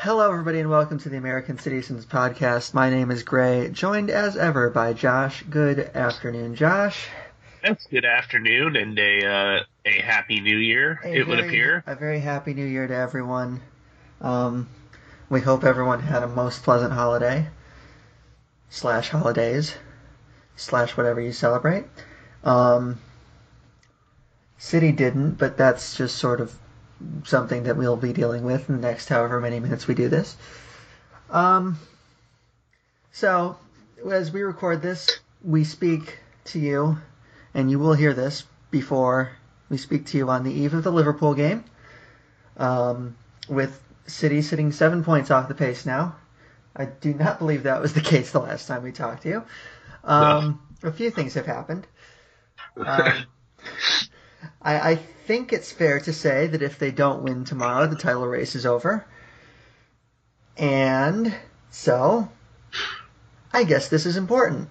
Hello, everybody, and welcome to the American Cityzens Podcast. My name is Grey, joined as ever by Josh. Good afternoon, Josh. Yes, good afternoon and a uh, a happy new year. A it would appear. A very happy new year to everyone. Um, we hope everyone had a most pleasant holiday, slash holidays, slash whatever you celebrate. Um, City didn't, but that's just sort of something that we'll be dealing with in the next however many minutes we do this. Um, so, as we record this, we speak to you, and you will hear this before we speak to you on the eve of the Liverpool game, um, with City sitting seven points off the pace now. I do not believe that was the case the last time we talked to you. Um, A few things have happened. Um, I, I think it's fair to say that if they don't win tomorrow, the title race is over. And so, I guess this is important.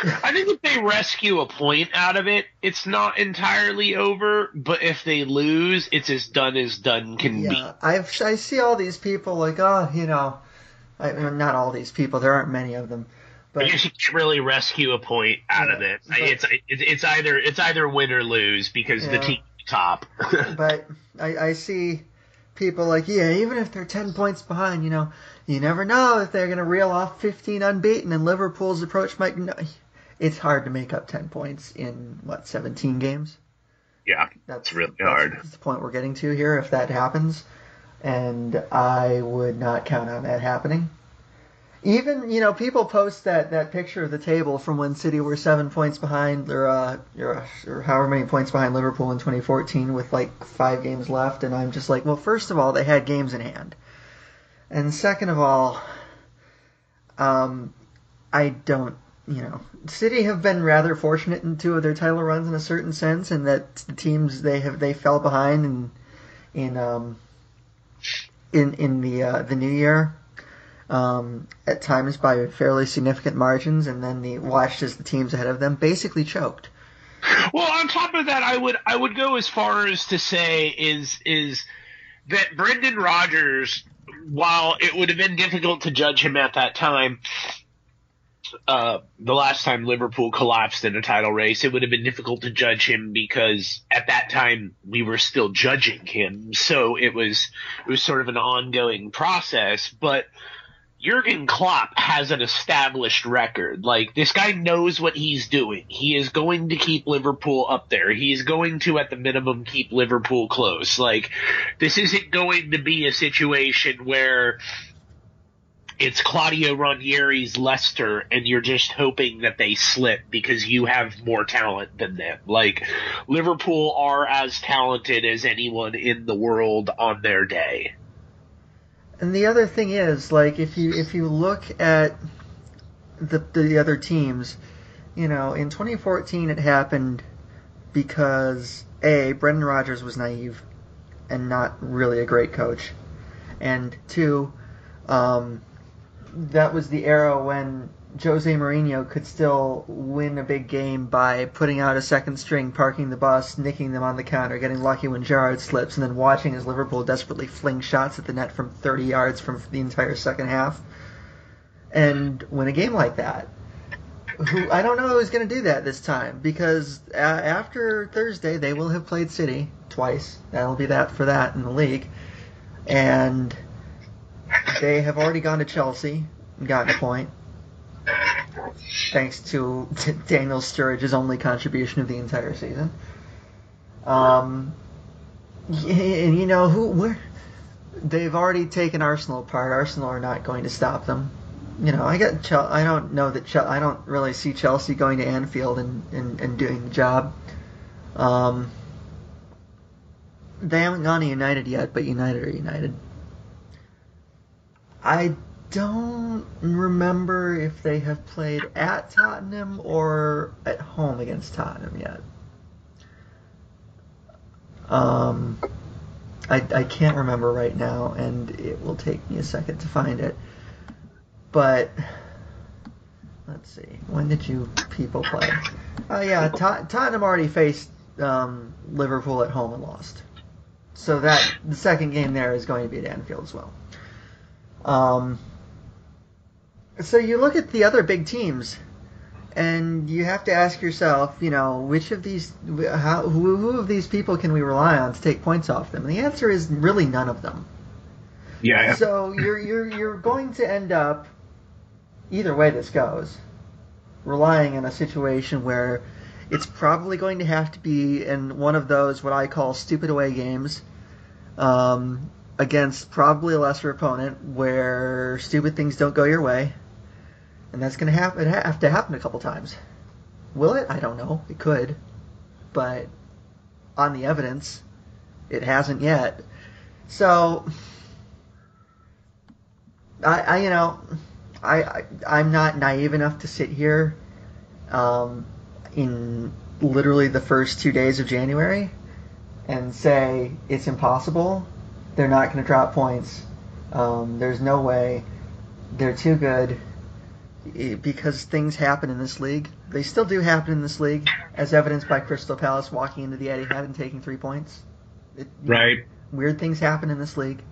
I think if they rescue a point out of it, it's not entirely over. But if they lose, it's as done as done can Yeah, I've, I see all these people like, oh, you know, I, not all these people. There aren't many of them, be. But you can't really rescue a point out of Yeah, it. but- It's it's either it's either win or lose because the team top. but I, I see people like, yeah, even if they're ten points behind, you know, you never know if they're gonna reel off fifteen unbeaten, and Liverpool's approach might. No, it's hard to make up ten points in what seventeen games. yeah, That's really that's- hard. That's the point we're getting to here. If that happens, and I would not count on that happening. Even you know, people post that, that picture of the table from when City were seven points behind, or uh, or, or however many points behind Liverpool in 2014 with like five games left, and I'm just like, well, first of all, they had games in hand, and second of all, um, I don't you know, City have been rather fortunate in two of their title runs in a certain sense, and that the teams they have they fell behind in in um, in in the uh, the new year um, at times by fairly significant margins, and then the watched as the teams ahead of them basically choked. Well, on top of that, I would I would go as far as to say is is that Brendan Rodgers, while it would have been difficult to judge him at that time, uh, the last time Liverpool collapsed in a title race, it would have been difficult to judge him because at that time we were still judging him. So it was it was sort of an ongoing process, but. Jurgen Klopp has an established record. Like this guy knows what he's doing. He is going to keep Liverpool up there. He is going to at the minimum keep Liverpool close. Like this isn't going to be a situation where it's Claudio Ranieri's Leicester and you're just hoping that they slip because you have more talent than them. Like Liverpool are as talented as anyone in the world on their day. And the other thing is, like, if you if you look at the the other teams, you know, in 2014 it happened because a Brendan Rodgers was naive and not really a great coach, and two, um, that was the era when Jose Mourinho could still win a big game by putting out a second string, parking the bus, nicking them on the counter, getting lucky when Gerrard slips, and then watching as Liverpool desperately fling shots at the net from 30 yards from the entire second half, and win a game like that. Who I don't know who's going to do that this time because after Thursday they will have played City twice. That'll be that for that in the league, and they have already gone to Chelsea and gotten a point thanks to t- Daniel Sturridge's only contribution of the entire season. Um, and you know who? Where they've already taken Arsenal apart. Arsenal are not going to stop them. You know, I got. Chel- I don't know that. Chel- I don't really see Chelsea going to Anfield and, and, and doing the job. Um, they haven't gone to United yet, but United are United. I don't remember if they have played at Tottenham or at home against Tottenham yet. Um, I, I can't remember right now, and it will take me a second to find it. But let's see, when did you people play? Oh yeah, Tot- Tottenham already faced um, Liverpool at home and lost. So that the second game there is going to be at Anfield as well. Um, so you look at the other big teams, and you have to ask yourself, you know, which of these, how, who, who of these people can we rely on to take points off them? And the answer is really none of them. Yeah. So you're you're you're going to end up, either way this goes, relying on a situation where it's probably going to have to be in one of those what I call stupid away games, um, against probably a lesser opponent where stupid things don't go your way, and that's going to happen have to happen a couple times. Will it? I don't know. It could, but on the evidence, it hasn't yet. So I, I you know, I, I I'm not naive enough to sit here, um, in literally the first two days of January, and say it's impossible. They're not going to drop points. Um, there's no way. They're too good because things happen in this league. They still do happen in this league, as evidenced by Crystal Palace walking into the Etihad and taking three points. It, right. Weird things happen in this league.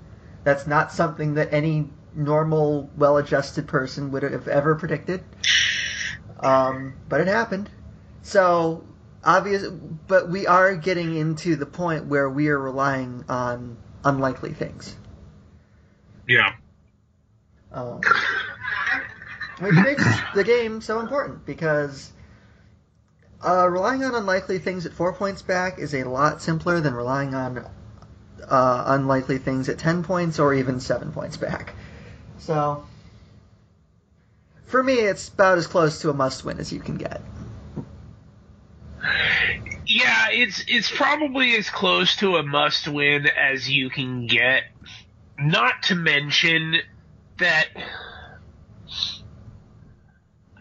That's not something that any normal, well-adjusted person would have ever predicted. Um, but it happened. So obvious, but we are getting into the point where we are relying on unlikely things. Yeah. Um, which makes the game so important because uh, relying on unlikely things at four points back is a lot simpler than relying on uh, unlikely things at ten points or even seven points back. So, for me, it's about as close to a must-win as you can get. Yeah, it's it's probably as close to a must-win as you can get. Not to mention that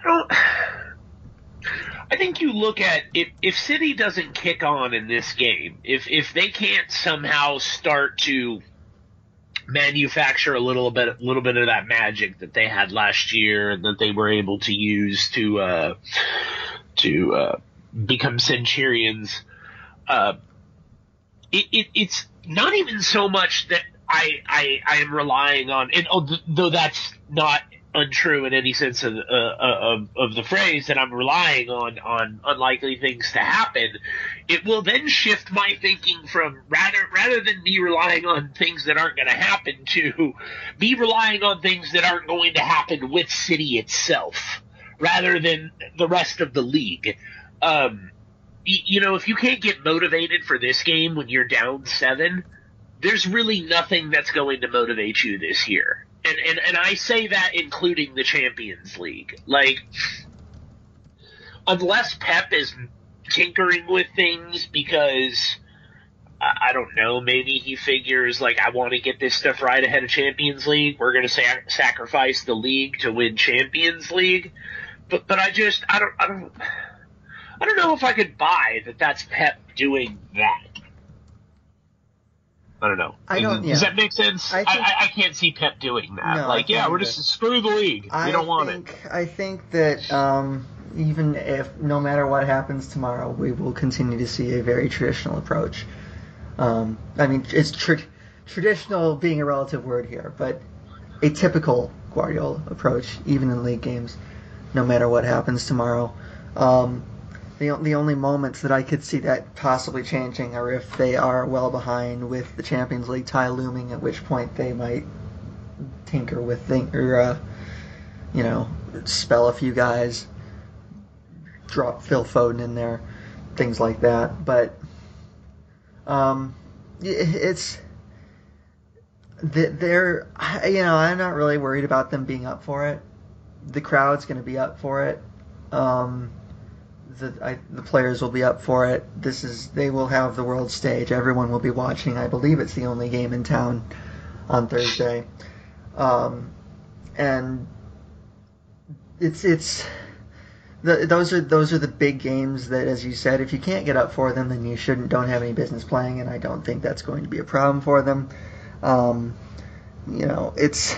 I think you look at if if City doesn't kick on in this game, if if they can't somehow start to manufacture a little bit a little bit of that magic that they had last year and that they were able to use to uh, to uh, become centurions. Uh, it, it, it's not even so much that I I, I am relying on, and oh, though that's not untrue in any sense of, uh, of, of the phrase that I'm relying on on unlikely things to happen, it will then shift my thinking from rather rather than me relying on things that aren't going to happen to me relying on things that aren't going to happen with City itself rather than the rest of the league. Um, y- you know, if you can't get motivated for this game when you're down seven, there's really nothing that's going to motivate you this year and, and and I say that including the Champions League. Like, unless Pep is tinkering with things because I don't know, maybe he figures like I want to get this stuff right ahead of Champions League. We're going to sac- sacrifice the league to win Champions League. But but I just I don't I don't I don't know if I could buy that that's Pep doing that. I don't know. I don't. Does yeah. that make sense? I think- I, I can't see Pep doing that. No, like, yeah, we're just screw the league. I we don't want think, it. I think that um, even if no matter what happens tomorrow, we will continue to see a very traditional approach. Um, I mean, it's tr- traditional being a relative word here, but a typical Guardiola approach, even in league games, no matter what happens tomorrow. Um, the, the only moments that I could see that possibly changing are if they are well behind with the Champions League tie looming, at which point they might tinker with thing or uh, you know spell a few guys, drop Phil Foden in there, things like that. But um, it's th- they're you know I'm not really worried about them being up for it. The crowd's going to be up for it. Um, the I, the players will be up for it. This is they will have the world stage. Everyone will be watching. I believe it's the only game in town on Thursday, um, and it's it's the, those are those are the big games that, as you said, if you can't get up for them, then you shouldn't don't have any business playing, and I don't think that's going to be a problem for them. Um, you know, it's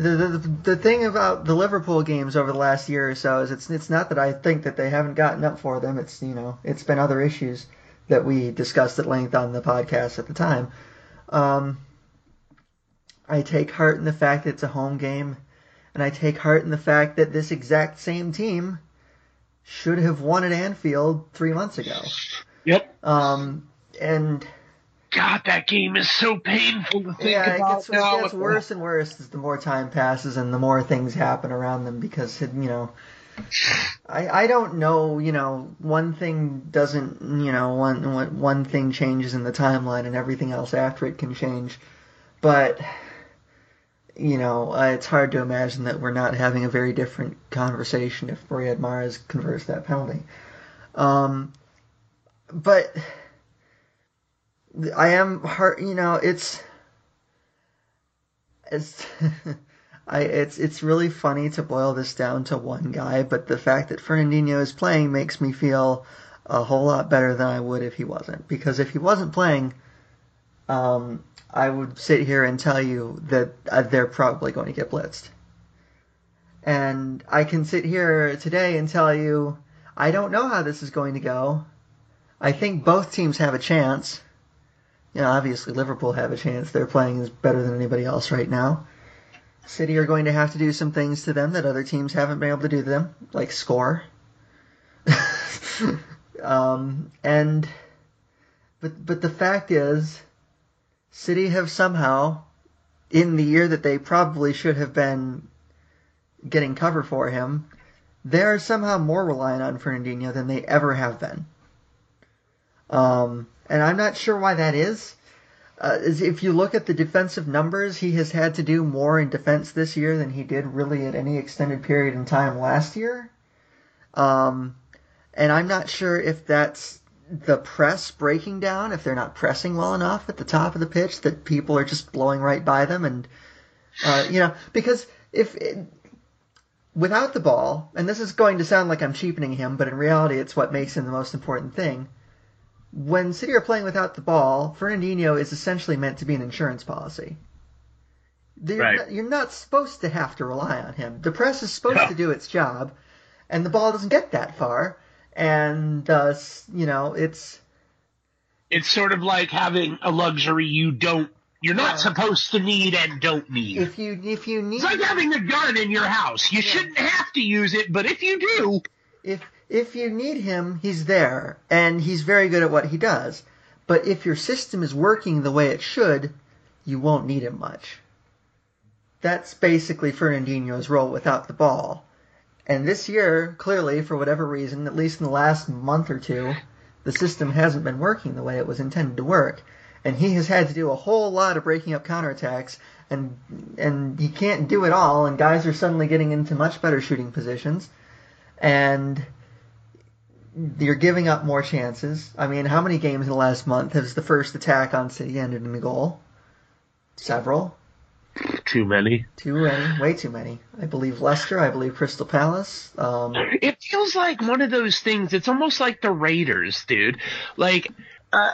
the, the the thing about the Liverpool games over the last year or so is it's it's not that I think that they haven't gotten up for them. It's you know it's been other issues that we discussed at length on the podcast at the time. Um, I take heart in the fact that it's a home game, and I take heart in the fact that this exact same team should have won at Anfield three months ago. Yep. Um, and God, that game is so painful to think yeah, it about gets, it gets worse and worse as the more time passes and the more things happen around them because it, you know. I, I don't know, you know, one thing doesn't, you know, one, one thing changes in the timeline and everything else after it can change. But you know, uh, it's hard to imagine that we're not having a very different conversation if Riyad Mahrez converts that penalty. Um, but I am hard, you know, it's it's I it's it's really funny to boil this down to one guy, but the fact that Fernandinho is playing makes me feel a whole lot better than I would if he wasn't. Because if he wasn't playing, um, I would sit here and tell you that uh, they're probably going to get blitzed. And I can sit here today and tell you I don't know how this is going to go. I think both teams have a chance. You know, obviously Liverpool have a chance. They're playing is better than anybody else right now. City are going to have to do some things to them that other teams haven't been able to do to them, like score. um, and but but the fact is, City have somehow, in the year that they probably should have been getting cover for him, they are somehow more reliant on Fernandinho than they ever have been. Um, and I'm not sure why that is. Uh, if you look at the defensive numbers, he has had to do more in defense this year than he did really at any extended period in time last year. Um, and I'm not sure if that's the press breaking down, if they're not pressing well enough at the top of the pitch, that people are just blowing right by them. And, uh, you know, because if it, without the ball, and this is going to sound like I'm cheapening him, but in reality, it's what makes him the most important thing when City are playing without the ball, Fernandinho is essentially meant to be an insurance policy. You're, Right. not, you're not supposed to have to rely on him. The press is supposed No. to do its job, and the ball doesn't get that far, and thus, you know, it's It's sort of like having a luxury you don't, you're not Yeah. supposed to need and don't need. if you if you need It's like having a gun in your house. You shouldn't have to use it, but if you do, if if you need him, he's there, and he's very good at what he does. But if your system is working the way it should, you won't need him much. That's basically Fernandinho's role without the ball. And this year, clearly, for whatever reason, at least in the last month or two, the system hasn't been working the way it was intended to work. And he has had to do a whole lot of breaking up counterattacks, and and he can't do it all, and guys are suddenly getting into much better shooting positions. And you're giving up more chances. I mean, how many games in the last month has the first attack on City ended in a goal? Several. too many. Too many. Way too many. I believe Leicester. I believe Crystal Palace. Um, It feels like one of those things. It's almost like the Raiders, dude. Like, uh,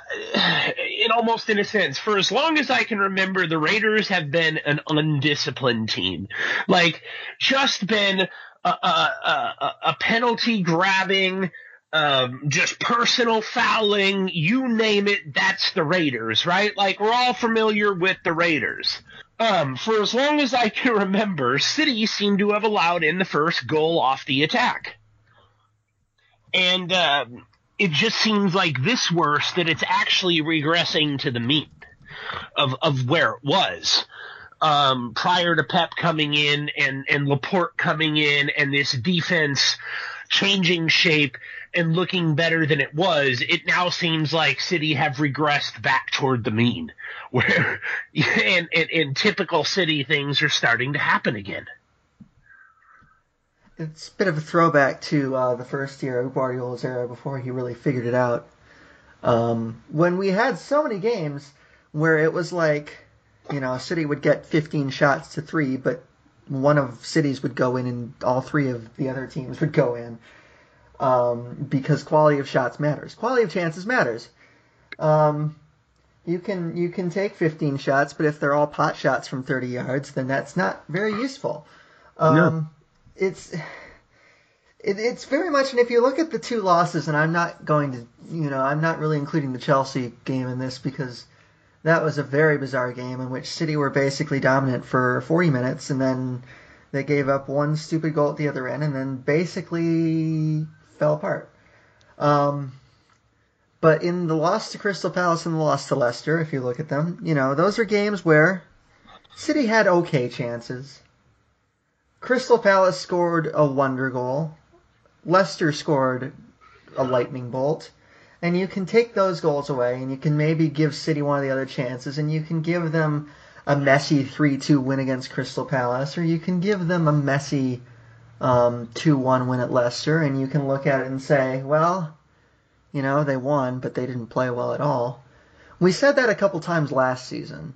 in almost in a sense, for as long as I can remember, the Raiders have been an undisciplined team. Like, just been a, a, a, a penalty grabbing, um, just personal fouling, you name it, that's the Raiders, right? Like, we're all familiar with the Raiders. Um, for as long as I can remember, City seemed to have allowed in the first goal off the attack. And um, it just seems like this worse that it's actually regressing to the mean of of where it was um, prior to Pep coming in and and Laporte coming in and this defense changing shape and looking better than it was. It now seems like City have regressed back toward the mean, where and and, and typical City things are starting to happen again. it's a bit of a throwback to uh, the first year of Guardiola's era before he really figured it out. Um, when we had so many games where it was like, you know, City would get 15 shots to three, but one of City's would go in and all three of the other teams would go in um, because quality of shots matters. Quality of chances matters. Um, you can you can take 15 shots, but if they're all pot shots from 30 yards, then that's not very useful. Um, It's it, it's very much, and if you look at the two losses, and I'm not going to, you know, I'm not really including the Chelsea game in this because that was a very bizarre game in which City were basically dominant for 40 minutes, and then they gave up one stupid goal at the other end, and then basically fell apart. Um, but in the loss to Crystal Palace and the loss to Leicester, if you look at them, you know, those are games where City had okay chances. Crystal Palace scored a wonder goal. Leicester scored a lightning bolt. And you can take those goals away and you can maybe give City one of the other chances and you can give them a messy 3-2 win against Crystal Palace or you can give them a messy um, 2-1 win at Leicester and you can look at it and say, well, you know, they won, but they didn't play well at all. We said that a couple times last season.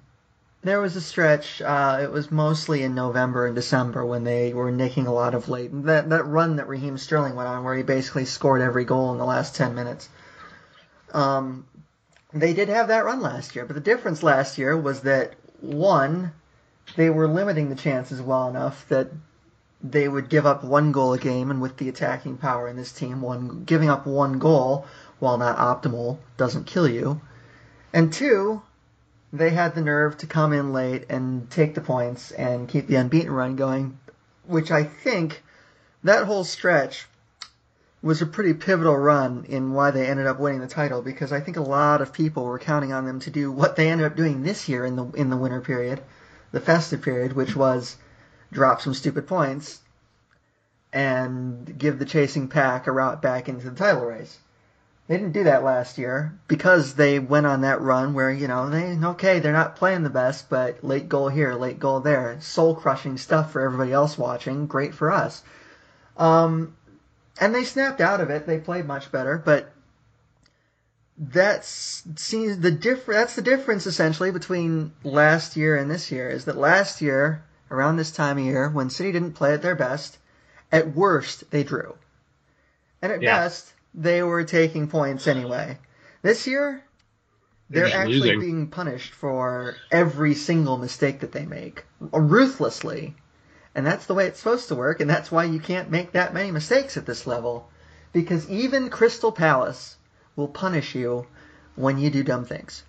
There was a stretch. Uh, it was mostly in November and December when they were nicking a lot of late. That that run that Raheem Sterling went on, where he basically scored every goal in the last ten minutes. Um, they did have that run last year, but the difference last year was that one, they were limiting the chances well enough that they would give up one goal a game, and with the attacking power in this team, one giving up one goal, while not optimal, doesn't kill you. And two, they had the nerve to come in late and take the points and keep the unbeaten run going, which I think that whole stretch was a pretty pivotal run in why they ended up winning the title because I think a lot of people were counting on them to do what they ended up doing this year in the in the winter period, the festive period, which was drop some stupid points and give the chasing pack a route back into the title race. They didn't do that last year because they went on that run where, you know, they, okay, they're not playing the best, but late goal here, late goal there. Soul crushing stuff for everybody else watching. Great for us. Um, and they snapped out of it. They played much better, but that's seems the diff- that's the difference essentially between last year and this year is that last year around this time of year when City didn't play at their best, at worst they drew. And at yeah. best they were taking points anyway. This year, they're, actually losing. being punished for every single mistake that they make, ruthlessly. And that's the way it's supposed to work, and that's why you can't make that many mistakes at this level. Because even Crystal Palace will punish you when you do dumb things.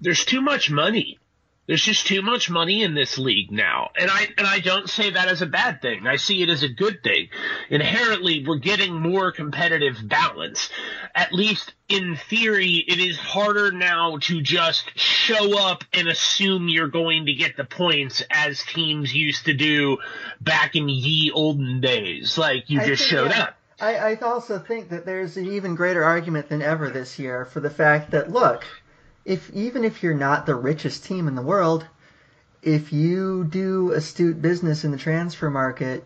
There's too much money. There's just too much money in this league now. And I and I don't say that as a bad thing. I see it as a good thing. Inherently, we're getting more competitive balance. At least in theory, it is harder now to just show up and assume you're going to get the points as teams used to do back in ye olden days. Like you I just showed up. I, I also think that there's an even greater argument than ever this year for the fact that look, if even if you're not the richest team in the world, if you do astute business in the transfer market,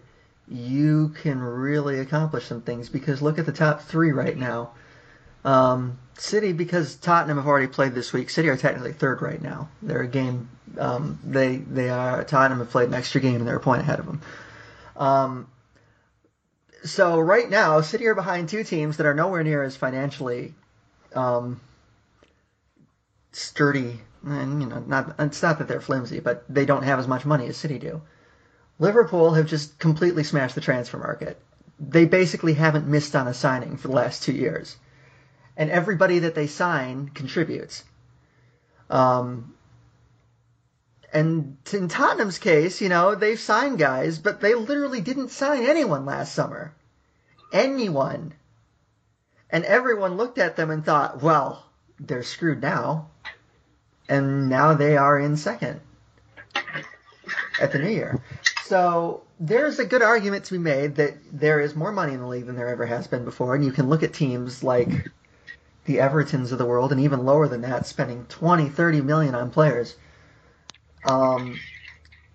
you can really accomplish some things. Because look at the top three right now. Um, City, because Tottenham have already played this week, City are technically third right now. They're a game. Um, they they are Tottenham have played an extra game and they're a point ahead of them. Um, so right now, City are behind two teams that are nowhere near as financially um, sturdy, and you know, not it's not that they're flimsy, but they don't have as much money as City do. Liverpool have just completely smashed the transfer market. They basically haven't missed on a signing for the last two years, and everybody that they sign contributes. Um, and in Tottenham's case, you know, they've signed guys, but they literally didn't sign anyone last summer. Anyone. And everyone looked at them and thought, well, they're screwed now and now they are in second at the new year. So there's a good argument to be made that there is more money in the league than there ever has been before, and you can look at teams like the Evertons of the world, and even lower than that, spending 20, 30 million on players. Um,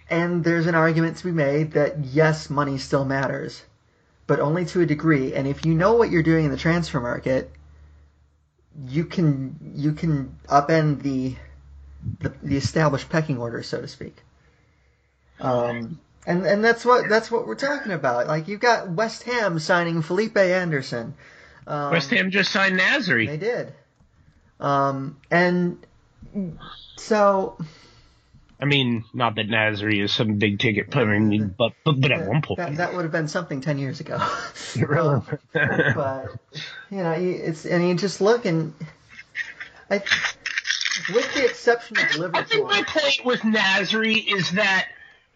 and there's an argument to be made that yes, money still matters, but only to a degree. And if you know what you're doing in the transfer market, you can you can upend the the, the established pecking order, so to speak. Um, and and that's what that's what we're talking about. Like you've got West Ham signing Felipe Anderson. Um, West Ham just signed Nasri. They did. Um, and so. I mean, not that Nasri is some big ticket player, but, but but at one point that, that, would have been something ten years ago. um, but you know, it's and you just look and I with the exception of Liverpool. I think my point with Nasri is that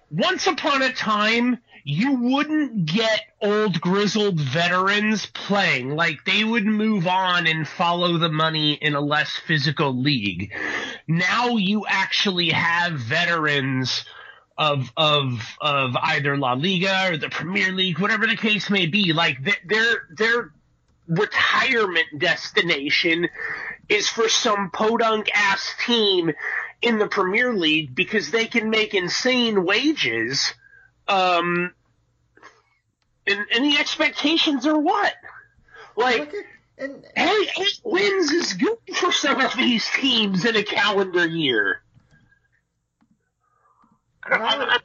once upon a time, you wouldn't get old grizzled veterans playing. Like they would move on and follow the money in a less physical league. Now you actually have veterans of of of either La Liga or the Premier League, whatever the case may be. Like th- their their retirement destination is for some podunk ass team in the Premier League because they can make insane wages. Um, and, and the expectations are what? Like, and hey, eight wins is good for some of these teams in a calendar year. Am I,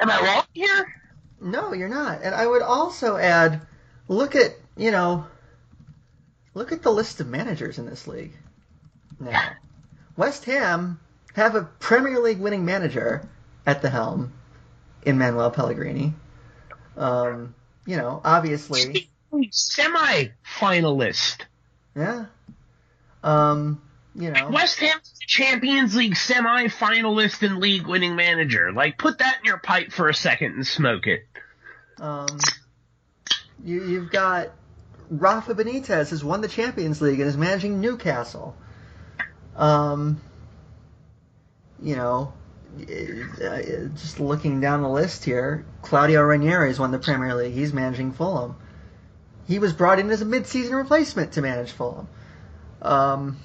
am I wrong here? no, you're not. And I would also add, look at you know, look at the list of managers in this league. Now, West Ham have a Premier League winning manager at the helm in Manuel Pellegrini. Um, you know, obviously, Semi finalist. yeah. Um, you know, West Ham's Champions League semi finalist and league winning manager. Like, put that in your pipe for a second and smoke it. Um, you, you've got Rafa Benitez has won the Champions League and is managing Newcastle. Um, you know, uh, just looking down the list here, Claudio Ranieri has won the Premier League. He's managing Fulham. He was brought in as a mid-season replacement to manage Fulham. Um,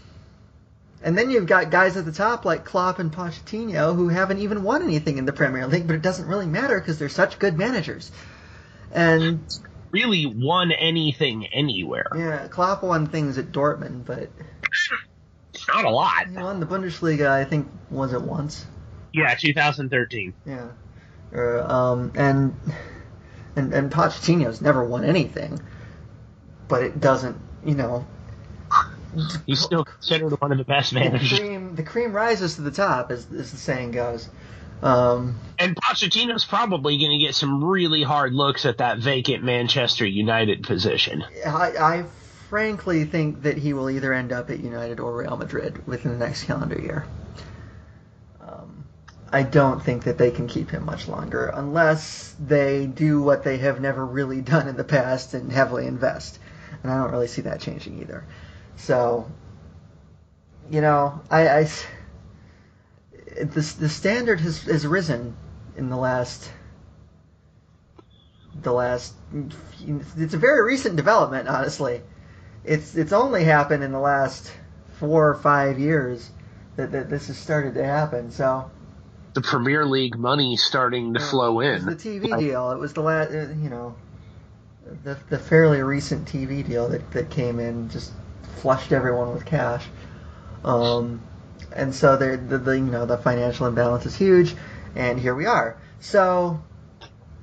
and then you've got guys at the top like Klopp and Pochettino who haven't even won anything in the Premier League, but it doesn't really matter because they're such good managers. And Really won anything anywhere. yeah, Klopp won things at Dortmund, but It's not a lot. he won the Bundesliga. I think was it once. Yeah, 2013. Yeah. Or, um, and and and Pochettino's never won anything, but it doesn't, you know. He's still considered one of the best The managers. cream, the cream rises to the top, as, as the saying goes. Um, And Pochettino's probably going to get some really hard looks at that vacant Manchester United position. I, I frankly think that he will either end up at United or Real Madrid within the next calendar year. Um, I don't think that they can keep him much longer unless they do what they have never really done in the past and heavily invest. And I don't really see that changing either. So, you know, I, I the, the standard has, has risen in the last the last it's a very recent development honestly. It's it's only happened in the last four or five years that, that this has started to happen so. The Premier League money starting to flow it was in. the TV deal. It was the last you know the, the fairly recent TV deal that, that came in just flushed everyone with cash. Um, and so the, the, you know the financial imbalance is huge and here we are so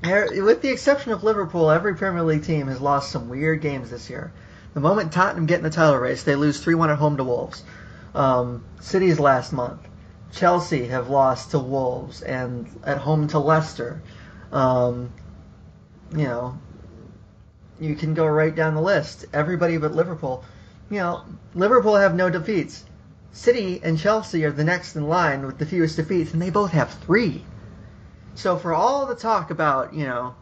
with the exception of Liverpool, every Premier League team has lost some weird games this year. The moment Tottenham get in the title race, they lose 3-1 at home to Wolves. Um, City's last month. Chelsea have lost to Wolves and at home to Leicester. Um, you know, you can go right down the list. Everybody but Liverpool. You know, Liverpool have no defeats. City and Chelsea are the next in line with the fewest defeats, and they both have three. So for all the talk about, you know,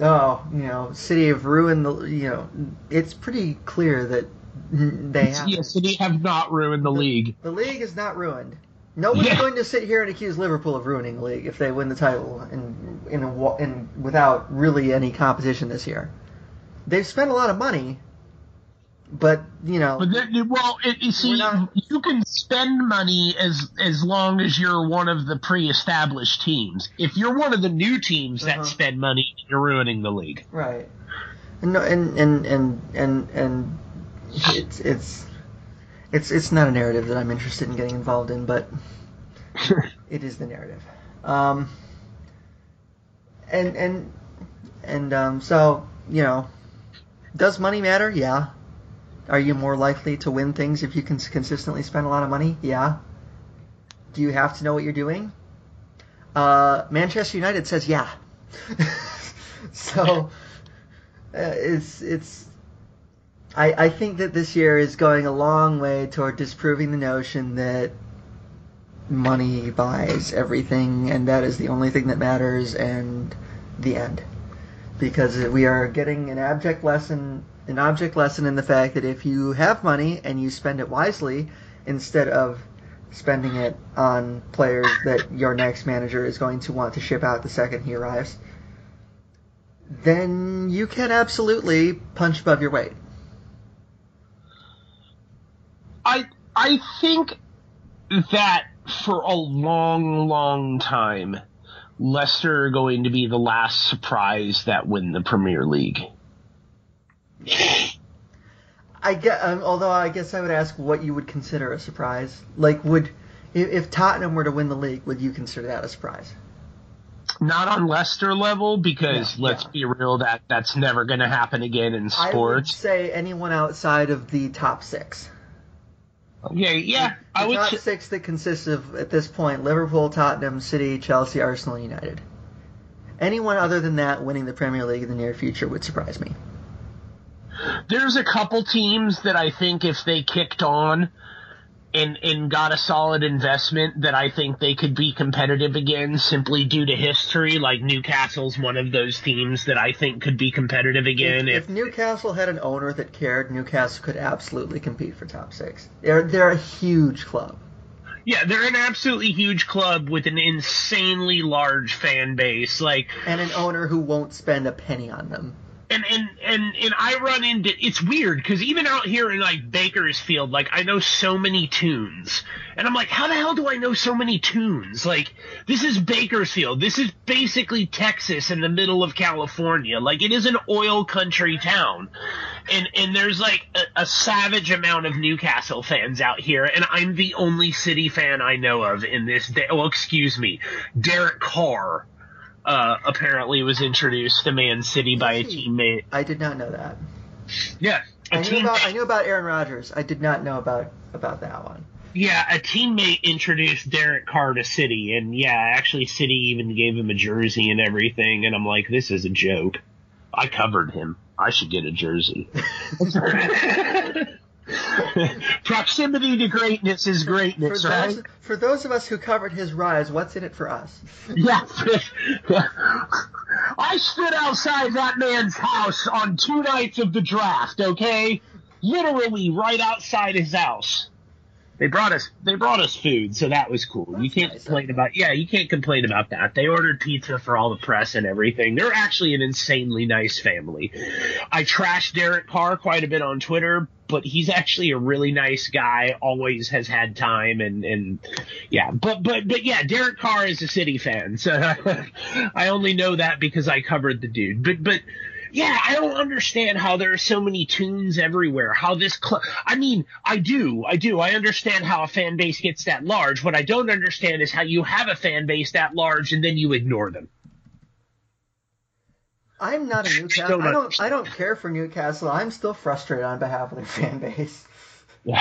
oh, you know, City have ruined the, you know, it's pretty clear that they have. Yeah, City have not ruined the league. The league is not ruined. Nobody's Yeah. going to sit here and accuse Liverpool of ruining the league if they win the title in in, a, in without really any competition this year. They've spent a lot of money, but you know, But then, well, it, you see, not- you can spend money as as long as you're one of the pre-established teams. If you're one of the new teams Uh-huh. that spend money, you're ruining the league. Right. And no, and and and and and it's it's it's it's not a narrative that I'm interested in getting involved in, but it is the narrative. Um, and and and um, so you know, does money matter? Yeah. Are you more likely to win things if you can consistently spend a lot of money? Yeah. Do you have to know what you're doing? Uh, Manchester United says yeah. so uh, it's it's I, I think that this year is going a long way toward disproving the notion that money buys everything and that is the only thing that matters and the end. Because we are getting an abject lesson an object lesson in the fact that if you have money and you spend it wisely instead of spending it on players that your next manager is going to want to ship out the second he arrives, then you can absolutely punch above your weight. I I think that for a long, long time, Leicester are going to be the last surprise that win the Premier League. I get, um, although I guess I would ask what you would consider a surprise. Like, would if, if Tottenham were to win the league, would you consider that a surprise? Not on Leicester level, because let's be real, that that's never going to happen again in I would sports. say anyone outside of the top six. Okay, yeah, The I would. top say- six that consists of at this point Liverpool, Tottenham, City, Chelsea, Arsenal, United. Anyone other than that winning the Premier League in the near future would surprise me. There's a couple teams that I think if they kicked on and and got a solid investment that I think they could be competitive again simply due to history. Like Newcastle's one of those teams that I think could be competitive again. if, if Newcastle had an owner that cared, Newcastle could absolutely compete for top six. They're they're a huge club. yeah, they're an absolutely huge club with an insanely large fan base. Like and an owner who won't spend a penny on them. And and and and I run into it's weird because even out here in like Bakersfield, like I know so many Toons, and I'm like, how the hell do I know so many Toons? Like this is Bakersfield, this is basically Texas in the middle of California. Like it is an oil country town, and and there's like a, a savage amount of Newcastle fans out here, and I'm the only city fan I know of in this. Day. Oh, excuse me, Derek Carr. Uh, apparently was introduced to Man City by a teammate. I did not know that. Yeah, a I knew team. about I knew about Aaron Rodgers. I did not know about about that one. yeah, a teammate introduced Derek Carr to City, and yeah, actually, City even gave him a jersey and everything. And I'm like, this is a joke. I covered him. I should get a jersey. Proximity to greatness is For greatness, those, right? for those of us who covered his rise, what's in it for us? Yeah. I stood outside that man's house on two nights of the draft, okay? Literally right outside his house. They brought us they brought us food, so that was cool. you can't nice complain about yeah, you can't complain about that. They ordered pizza for all the press and everything. They're actually an insanely nice family. I trashed Derek Carr quite a bit on Twitter, but he's actually a really nice guy, always has had time and and yeah, but but but yeah, Derek Carr is a City fan, so I only know that because I covered the dude. But but yeah, I don't understand how there are so many Toons everywhere. How this cl- I mean, I do, I do. I understand how a fan base gets that large. What I don't understand is how you have a fan base that large and then you ignore them. I'm not a Newcastle. not- I don't I don't care for Newcastle. I'm still frustrated on behalf of their fan base.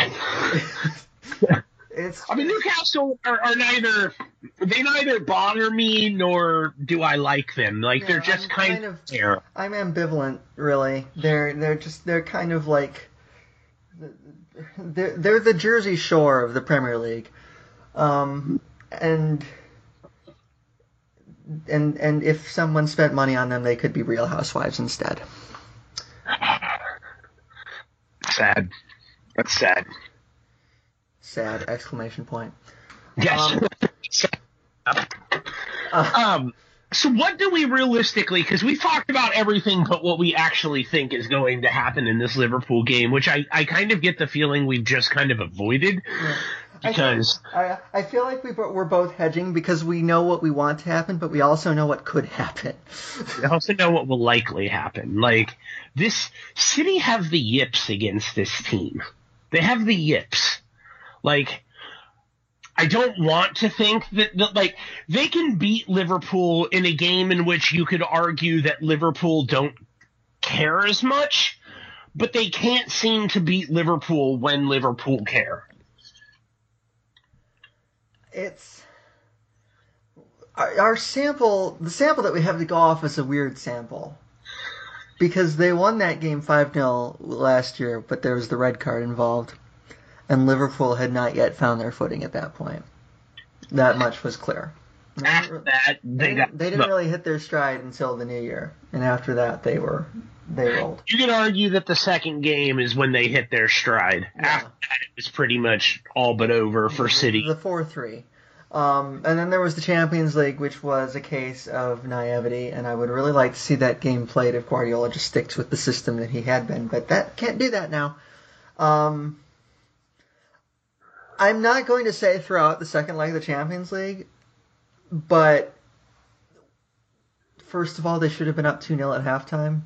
It's I mean, Newcastle are, are neither they neither bother me nor do I like them. Like Yeah, they're just I'm kind, kind of of- there. I'm ambivalent, really. They're they're just they're kind of like they're they're the Jersey Shore of the Premier League, um, and and and if someone spent money on them, they could be Real Housewives instead. Sad. That's sad. Sad exclamation point. Yes. Um, Um, so what do we realistically, because we've talked about everything but what we actually think is going to happen in this Liverpool game, which I, I kind of get the feeling we've just kind of avoided think- because I, I feel like we we're both hedging because we know what we want to happen, but we also know what could happen. we also know what will likely happen. Like this City have the yips against this team. They have the yips. Like I don't want to think that, that like they can beat Liverpool in a game in which you could argue that Liverpool don't care as much, but they can't seem to beat Liverpool when Liverpool care. It's our, our sample the sample that we have to go off is a weird sample because they won that game 5 0 last year, but there was the red card involved. And Liverpool had not yet found their footing at that point. That much was clear. After that, They, they got. didn't, they didn't really hit their stride until the new year. And after that, they were, they rolled. You could argue that the second game is when they hit their stride. Yeah. After that, it was pretty much all but over for City. The 4 3. Um, and then there was the Champions League, which was a case of naivety, and I would really like to see that game played if Guardiola just sticks with the system that he had been, but that can't do that now. Um, I'm not going to say throughout the second leg of the Champions League, but first of all, they should have been up 2 0 at halftime.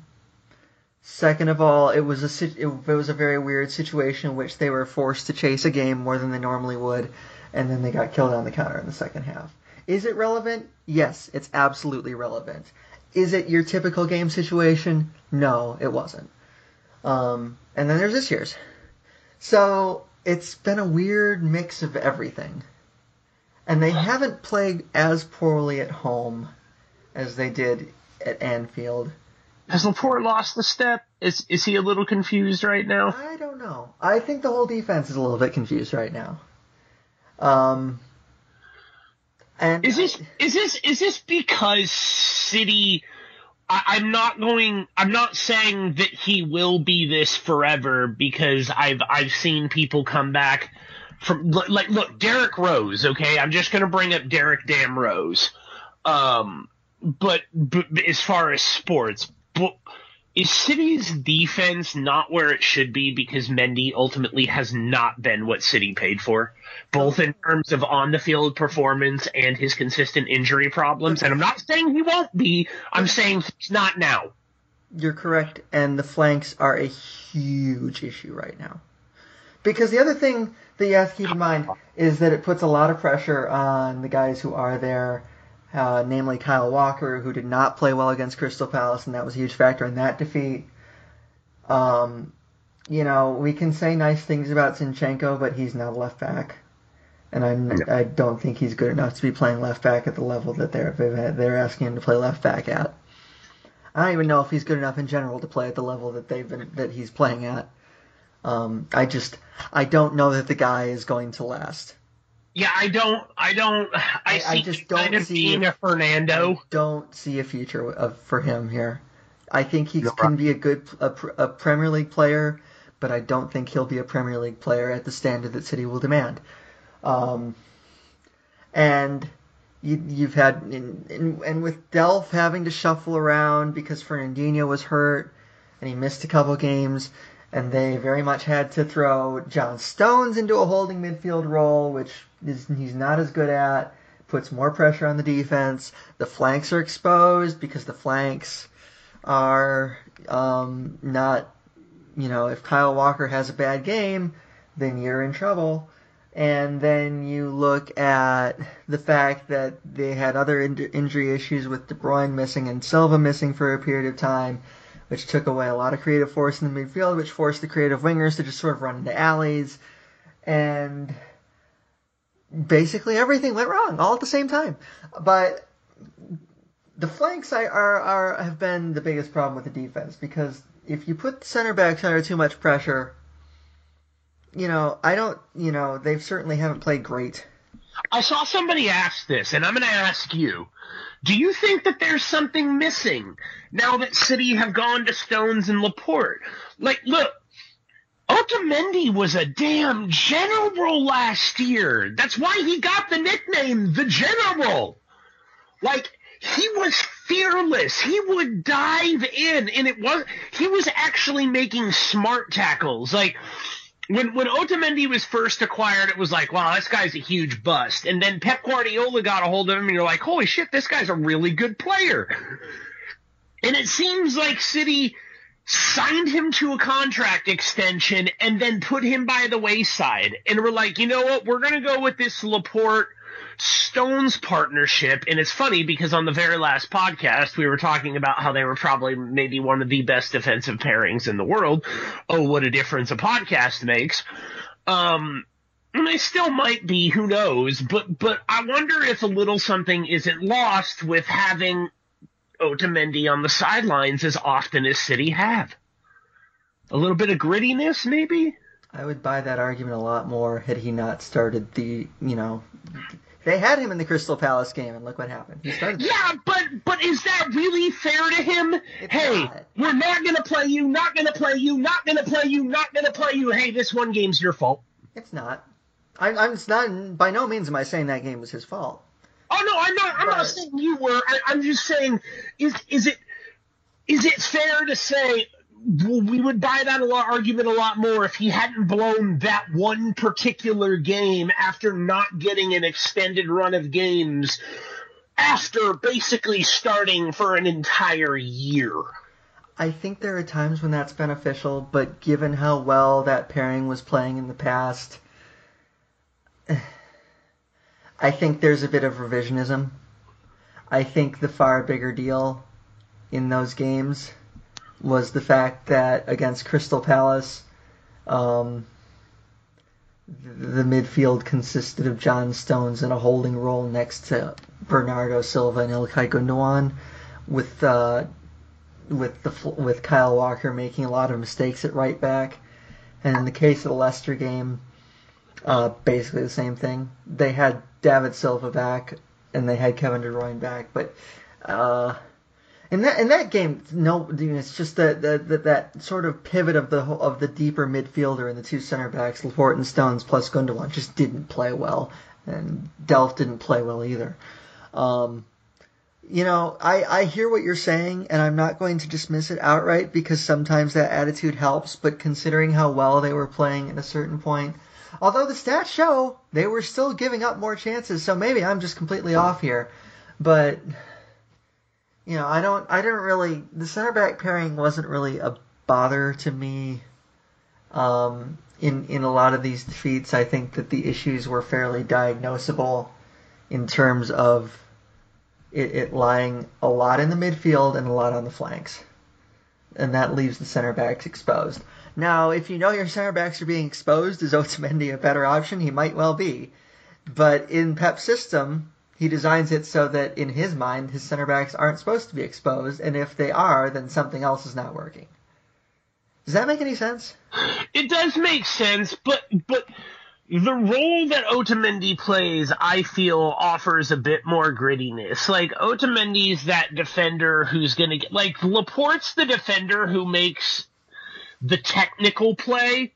Second of all, it was a it was a very weird situation in which they were forced to chase a game more than they normally would, and then they got killed on the counter in the second half. Is it relevant? Yes, it's absolutely relevant. Is it your typical game situation? No, it wasn't. Um, and then there's this year's. So it's been a weird mix of everything. And they haven't played as poorly at home as they did at Anfield. Has Laporte lost the step? Is is he a little confused right now? I don't know. I think the whole defense is a little bit confused right now. Um, and Is this is this is this because City? I, I'm not going. I'm not saying that he will be this forever because I've I've seen people come back from like look Derrick Rose. Okay, I'm just going to bring up Derrick Dam Rose. Um, but, but as far as sports, but is City's defense not where it should be because Mendy ultimately has not been what City paid for, both in terms of on the field performance and his consistent injury problems? And I'm not saying he won't be, I'm saying he's not now. You're correct, and the flanks are a huge issue right now. Because the other thing that you have to keep in mind is that it puts a lot of pressure on the guys who are there, uh, namely Kyle Walker, who did not play well against Crystal Palace, and that was a huge factor in that defeat. Um, you know, we can say nice things about Zinchenko, but he's not a left back, and I'm, I don't think he's good enough to be playing left back at the level that they're they're asking him to play left back at. I don't even know if he's good enough in general to play at the level that they've been that he's playing at. Um, I just I don't know that the guy is going to last. Yeah, I don't, I don't, I, I- see I just don't kind of see being a Fernando. Don't see a future of, for him here. I think he You're can be a good a, a Premier League player, but I don't think he'll be a Premier League player at the standard that City will demand. Um, and you, you've had in, in, and with Delph having to shuffle around because Fernandinho was hurt and he missed a couple games, and they very much had to throw John Stones into a holding midfield role, which is, he's not as good at. Puts more pressure on the defense. The flanks are exposed because the flanks are um, not, you know, if Kyle Walker has a bad game, then you're in trouble. And then you look at the fact that they had other in- injury issues with De Bruyne missing and Silva missing for a period of time, which took away a lot of creative force in the midfield, which forced the creative wingers to just sort of run into alleys. And basically everything went wrong all at the same time. But the flanks are, are, have been the biggest problem with the defense because if you put center backs under too much pressure, you know, I don't, you know, they certainly haven't played great. I saw somebody ask this, and I'm going to ask you. Do you think that there's something missing now that City have gone to Stones and Laporte? Like, look, Otamendi was a damn general last year. That's why he got the nickname the General. Like, he was fearless. He would dive in, and it was he was actually making smart tackles. Like when when Otamendi was first acquired, it was like, wow, this guy's a huge bust. And then Pep Guardiola got a hold of him, and you're like, holy shit, this guy's a really good player. And it seems like City signed him to a contract extension and then put him by the wayside. And we're like, you know what? We're gonna go with this Laporte Stones partnership. And it's funny because on the very last podcast, we were talking about how they were probably maybe one of the best defensive pairings in the world. Oh, what a difference a podcast makes. Um, and they still might be, who knows? But, but I wonder if a little something isn't lost with having Otamendi on the sidelines as often as City have. A little bit of grittiness, maybe. I would buy that argument a lot more had he not started the, you know, they had him in the Crystal Palace game, and look what happened. He started. Yeah, but but is that really fair to him? It's hey, not. we're not gonna play you, not gonna play you, not gonna play you, not gonna play you. Hey, this one game's your fault. It's not. I, I'm it's not. By no means am I saying that game was his fault. Oh no, I'm not. I'm Right. not saying you were. I, I'm just saying, is is it is it fair to say we would buy that a lot, argument a lot more if he hadn't blown that one particular game after not getting an extended run of games after basically starting for an entire year. I think there are times when that's beneficial, but given how well that pairing was playing in the past, I think there's a bit of revisionism. I think the far bigger deal in those games was the fact that against Crystal Palace, um, the midfield consisted of John Stones in a holding role next to Bernardo Silva and Ilkay Gundogan, with uh, with the with Kyle Walker making a lot of mistakes at right back, and in the case of the Leicester game, uh, basically the same thing. They had David Silva back, and they had Kevin De Bruyne back, but uh, in that in that game, no, it's just that that that, sort of pivot of the of the deeper midfielder and the two center backs, Laporte and Stones plus Gundogan, just didn't play well, and Delph didn't play well either. Um, you know, I, I hear what you're saying, and I'm not going to dismiss it outright because sometimes that attitude helps, but considering how well they were playing at a certain point, although the stats show they were still giving up more chances, so maybe I'm just completely off here. But, you know, I don't, I didn't really, the center back pairing wasn't really a bother to me. Um, in, in a lot of these defeats, I think that the issues were fairly diagnosable in terms of it, it lying a lot in the midfield and a lot on the flanks. And that leaves the center backs exposed. Now, if you know your center backs are being exposed, is Otamendi a better option? He might well be. But in Pep's system, he designs it so that in his mind, his center backs aren't supposed to be exposed, and if they are, then something else is not working. Does that make any sense? It does make sense, but but the role that Otamendi plays, I feel, offers a bit more grittiness. Like Otamendi's that defender who's gonna get like Laporte's the defender who makes the technical play.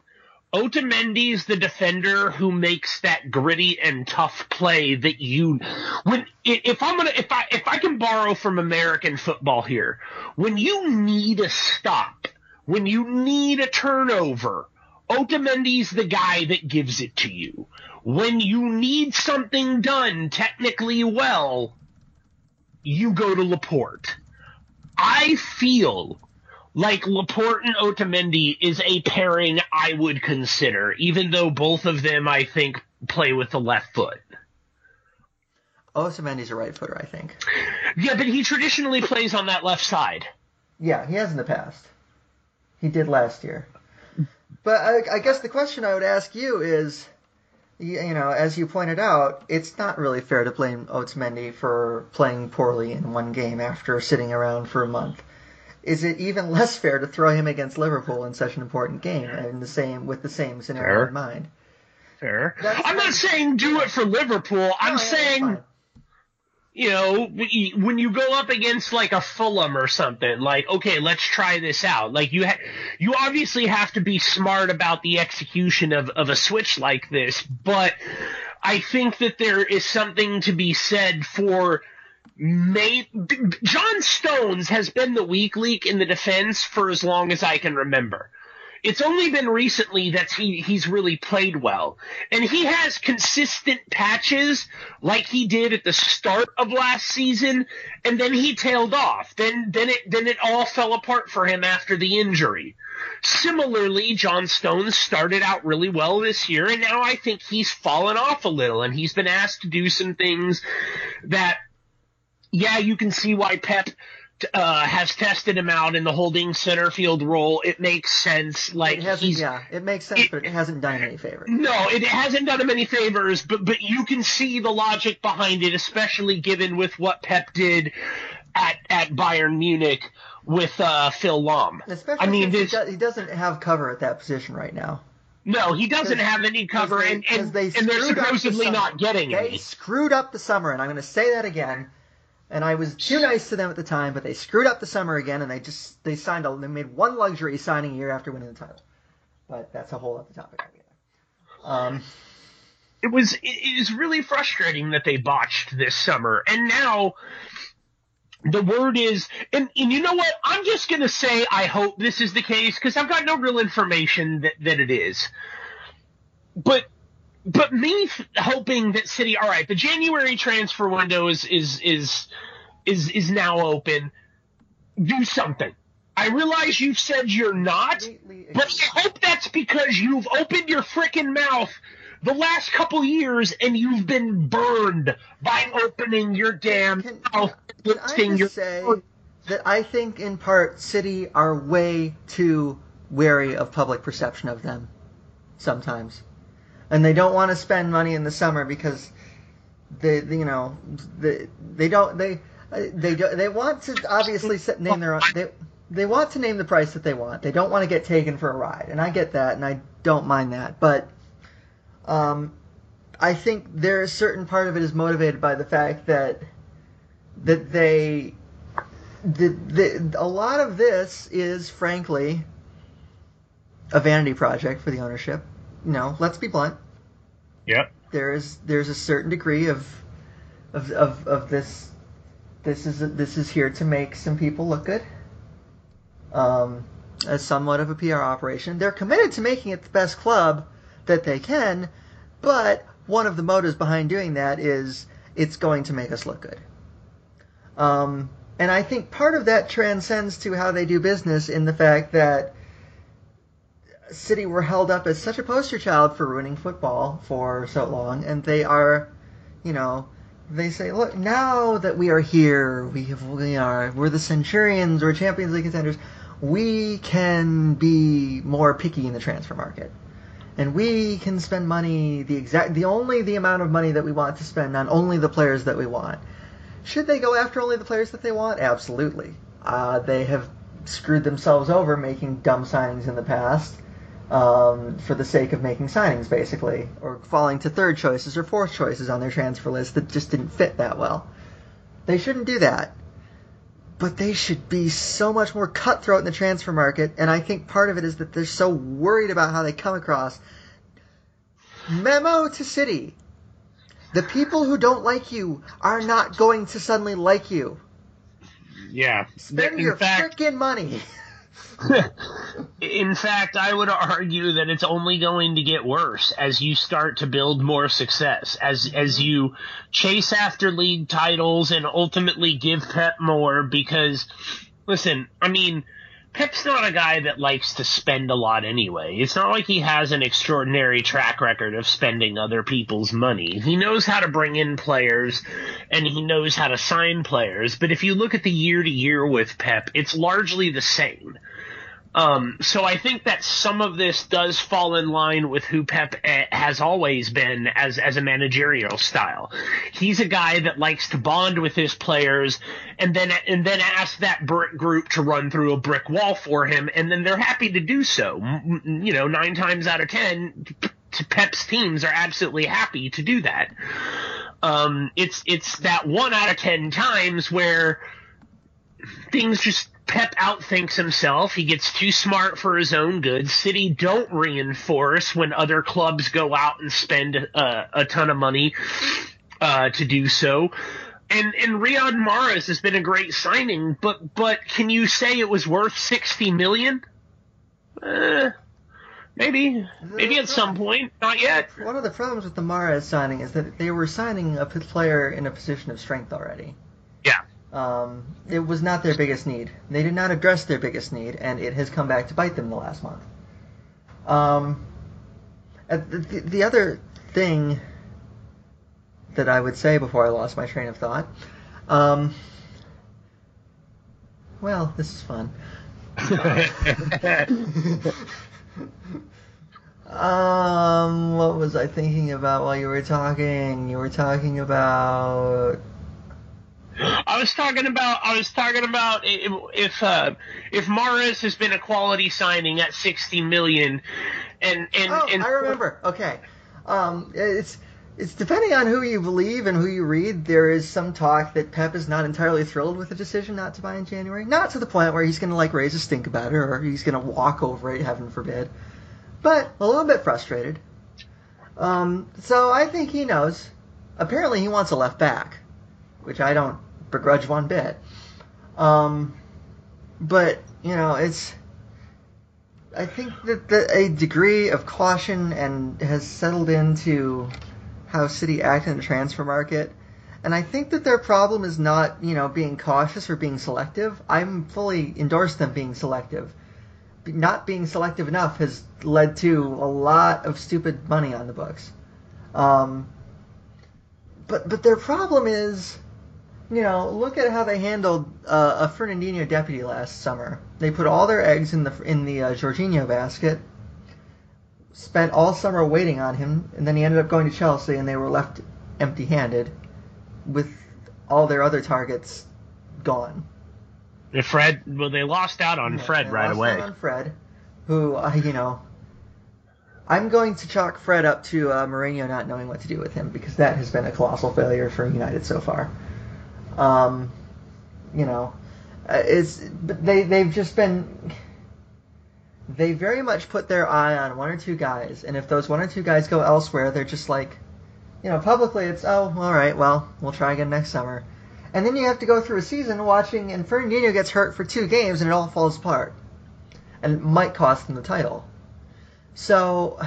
Otamendi's the defender who makes that gritty and tough play that you when if I'm gonna if I if I can borrow from American football here, when you need a stop, when you need a turnover, Otamendi's the guy that gives it to you. When you need something done technically well, you go to Laporte. I feel like Laporte and Otamendi is a pairing I would consider, even though both of them I think play with the left foot. Otamendi's a right footer, I think. Yeah, but he traditionally plays on that left side. Yeah, he has in the past. He did last year. But I, I guess the question I would ask you is, you, you know, as you pointed out, it's not really fair to blame Otamendi for playing poorly in one game after sitting around for a month. Is it even less fair to throw him against Liverpool in such an important game and the same with the same scenario Fair. in mind? Fair. That's I'm not saying do it for Liverpool. I'm yeah, saying you know, when you go up against like a Fulham or something, like, okay, let's try this out. Like you, ha- you obviously have to be smart about the execution of, of a switch like this, but I think that there is something to be said for May, John Stones has been the weak link in the defense for as long as I can remember. It's only been recently that he, he's really played well. And he has consistent patches like he did at the start of last season, and then he tailed off. Then then it then it all fell apart for him after the injury. Similarly, John Stones started out really well this year, and now I think he's fallen off a little, and he's been asked to do some things that yeah, you can see why Pep uh, has tested him out in the holding center field role. It makes sense. Like It hasn't, he's yeah, it makes sense, it- but it hasn't done him any favors. no, it hasn't done him any favors, but but you can see the logic behind it, especially given with what Pep did at at Bayern Munich with uh, Phil Lahm. Especially I mean, since he, this, do- he doesn't have cover at that position right now. no, he doesn't have any cover, they- and and, they and they're up the supposedly not getting it. They any. screwed up the summer, and I'm going to say that again. And I was too nice to them at the time, but they screwed up the summer again, and they just they signed a they made one luxury signing a year after winning the title. But that's a whole other topic. Um, it was it is really frustrating that they botched this summer and now the word is and, and you know what i'm just to say i hope this is the case because i've got no real information that, that it is but but me hoping that city all right the january transfer window is is is is, is now open. Do something. I realize you've said you're not but. I hope that's because you've opened your frickin' mouth the last couple years and you've been burned by opening your damn Can- mouth, Can I your say that I think in part City are way too wary of public perception of them sometimes, and they don't want to spend money in the summer because they, they, you know, they, they don't they they do, they want to obviously name their own they they want to name the price that they want. They don't want to get taken for a ride, and I get that, and I don't mind that, but. Um, I think there is certain part of it is motivated by the fact that that they the, the a lot of this is frankly a vanity project for the ownership. You know, let's be blunt. Yep. There is there's a certain degree of of of, of this this is this is here to make some people look good. Um, as somewhat of a PR operation, they're committed to making it the best club that they can, but one of the motives behind doing that is it's going to make us look good. Um, and I think part of that transcends to how they do business in the fact that City were held up as such a poster child for ruining football for so long, and they are, you know, they say, look, now that we are here, we have, we are, we're the Centurions, we're Champions League contenders, we can be more picky in the transfer market. And we can spend money the exact, the only the amount of money that we want to spend on only the players that we want. Should they go after only the players that they want? Absolutely. Uh, they have screwed themselves over making dumb signings in the past um, for the sake of making signings, basically, or falling to third choices or fourth choices on their transfer list that just didn't fit that well. They shouldn't do that. But they should be so much more cutthroat in the transfer market, and I think part of it is that they're so worried about how they come across. Memo to City. The people who don't like you are not going to suddenly like you. Yeah. Spend in your fact, frickin' money. in fact, I would argue that it's only going to get worse as you start to build more success, as as you chase after league titles and ultimately give Pep more. Because, listen, I mean, Pep's not a guy that likes to spend a lot anyway. It's not like he has an extraordinary track record of spending other people's money. He knows how to bring in players and he knows how to sign players. But if you look at the year to year with Pep, it's largely the same. Um, so I think that some of this does fall in line with who Pep eh, has always been as as a managerial style. He's a guy that likes to bond with his players and then and then ask that brick group to run through a brick wall for him, and then they're happy to do so. You know, nine times out of ten, Pep's teams are absolutely happy to do that. Um, it's it's that one out of ten times where things just Pep outthinks himself. He gets too smart for his own good. City don't reinforce when other clubs go out and spend uh, a ton of money uh, to do so. And and Riyad Mahrez has been a great signing, but but can you say it was worth sixty million? Uh, maybe maybe at some point, not yet. One of the problems with the Mahrez signing is that they were signing a player in a position of strength already. Yeah. Um, it was not their biggest need. They did not address their biggest need, and it has come back to bite them the last month. Um, the, the, the other thing that I would say before I lost my train of thought, um, well, this is fun. Um, what was I thinking about while you were talking? You were talking about I was talking about. I was talking about if if, uh, if Mahrez has been a quality signing at sixty million, and and oh, and I remember. Okay, um, it's it's depending on who you believe and who you read. There is some talk that Pep is not entirely thrilled with the decision not to buy in January. Not to the point where he's going to like raise a stink about it or he's going to walk over it, heaven forbid. But a little bit frustrated. Um, so I think he knows. Apparently, he wants a left back, which I don't begrudge one bit. Um, but you know, it's. I think that the, a degree of caution and has settled into how City act in the transfer market. And I think that their problem is not, you know, being cautious or being selective. I'm fully endorse them being selective. Not being selective enough has led to a lot of stupid money on the books. Um, but but their problem is, you know, look at how they handled uh, a Fernandinho deputy last summer. They put all their eggs in the in the uh, Jorginho basket spent all summer waiting on him, and then he ended up going to Chelsea, and they were left empty-handed with all their other targets gone. If Fred, well, they lost out on yeah, Fred right away. on Fred, who uh, you know, I'm going to chalk Fred up to uh, Mourinho not knowing what to do with him because that has been a colossal failure for United so far. Um, you know, uh, it's they they've just been they very much put their eye on one or two guys, and if those one or two guys go elsewhere, they're just like, you know, publicly it's, oh, all right, well, we'll try again next summer. And then you have to go through a season watching, and Fernandinho gets hurt for two games, and it all falls apart. And it might cost them the title. So,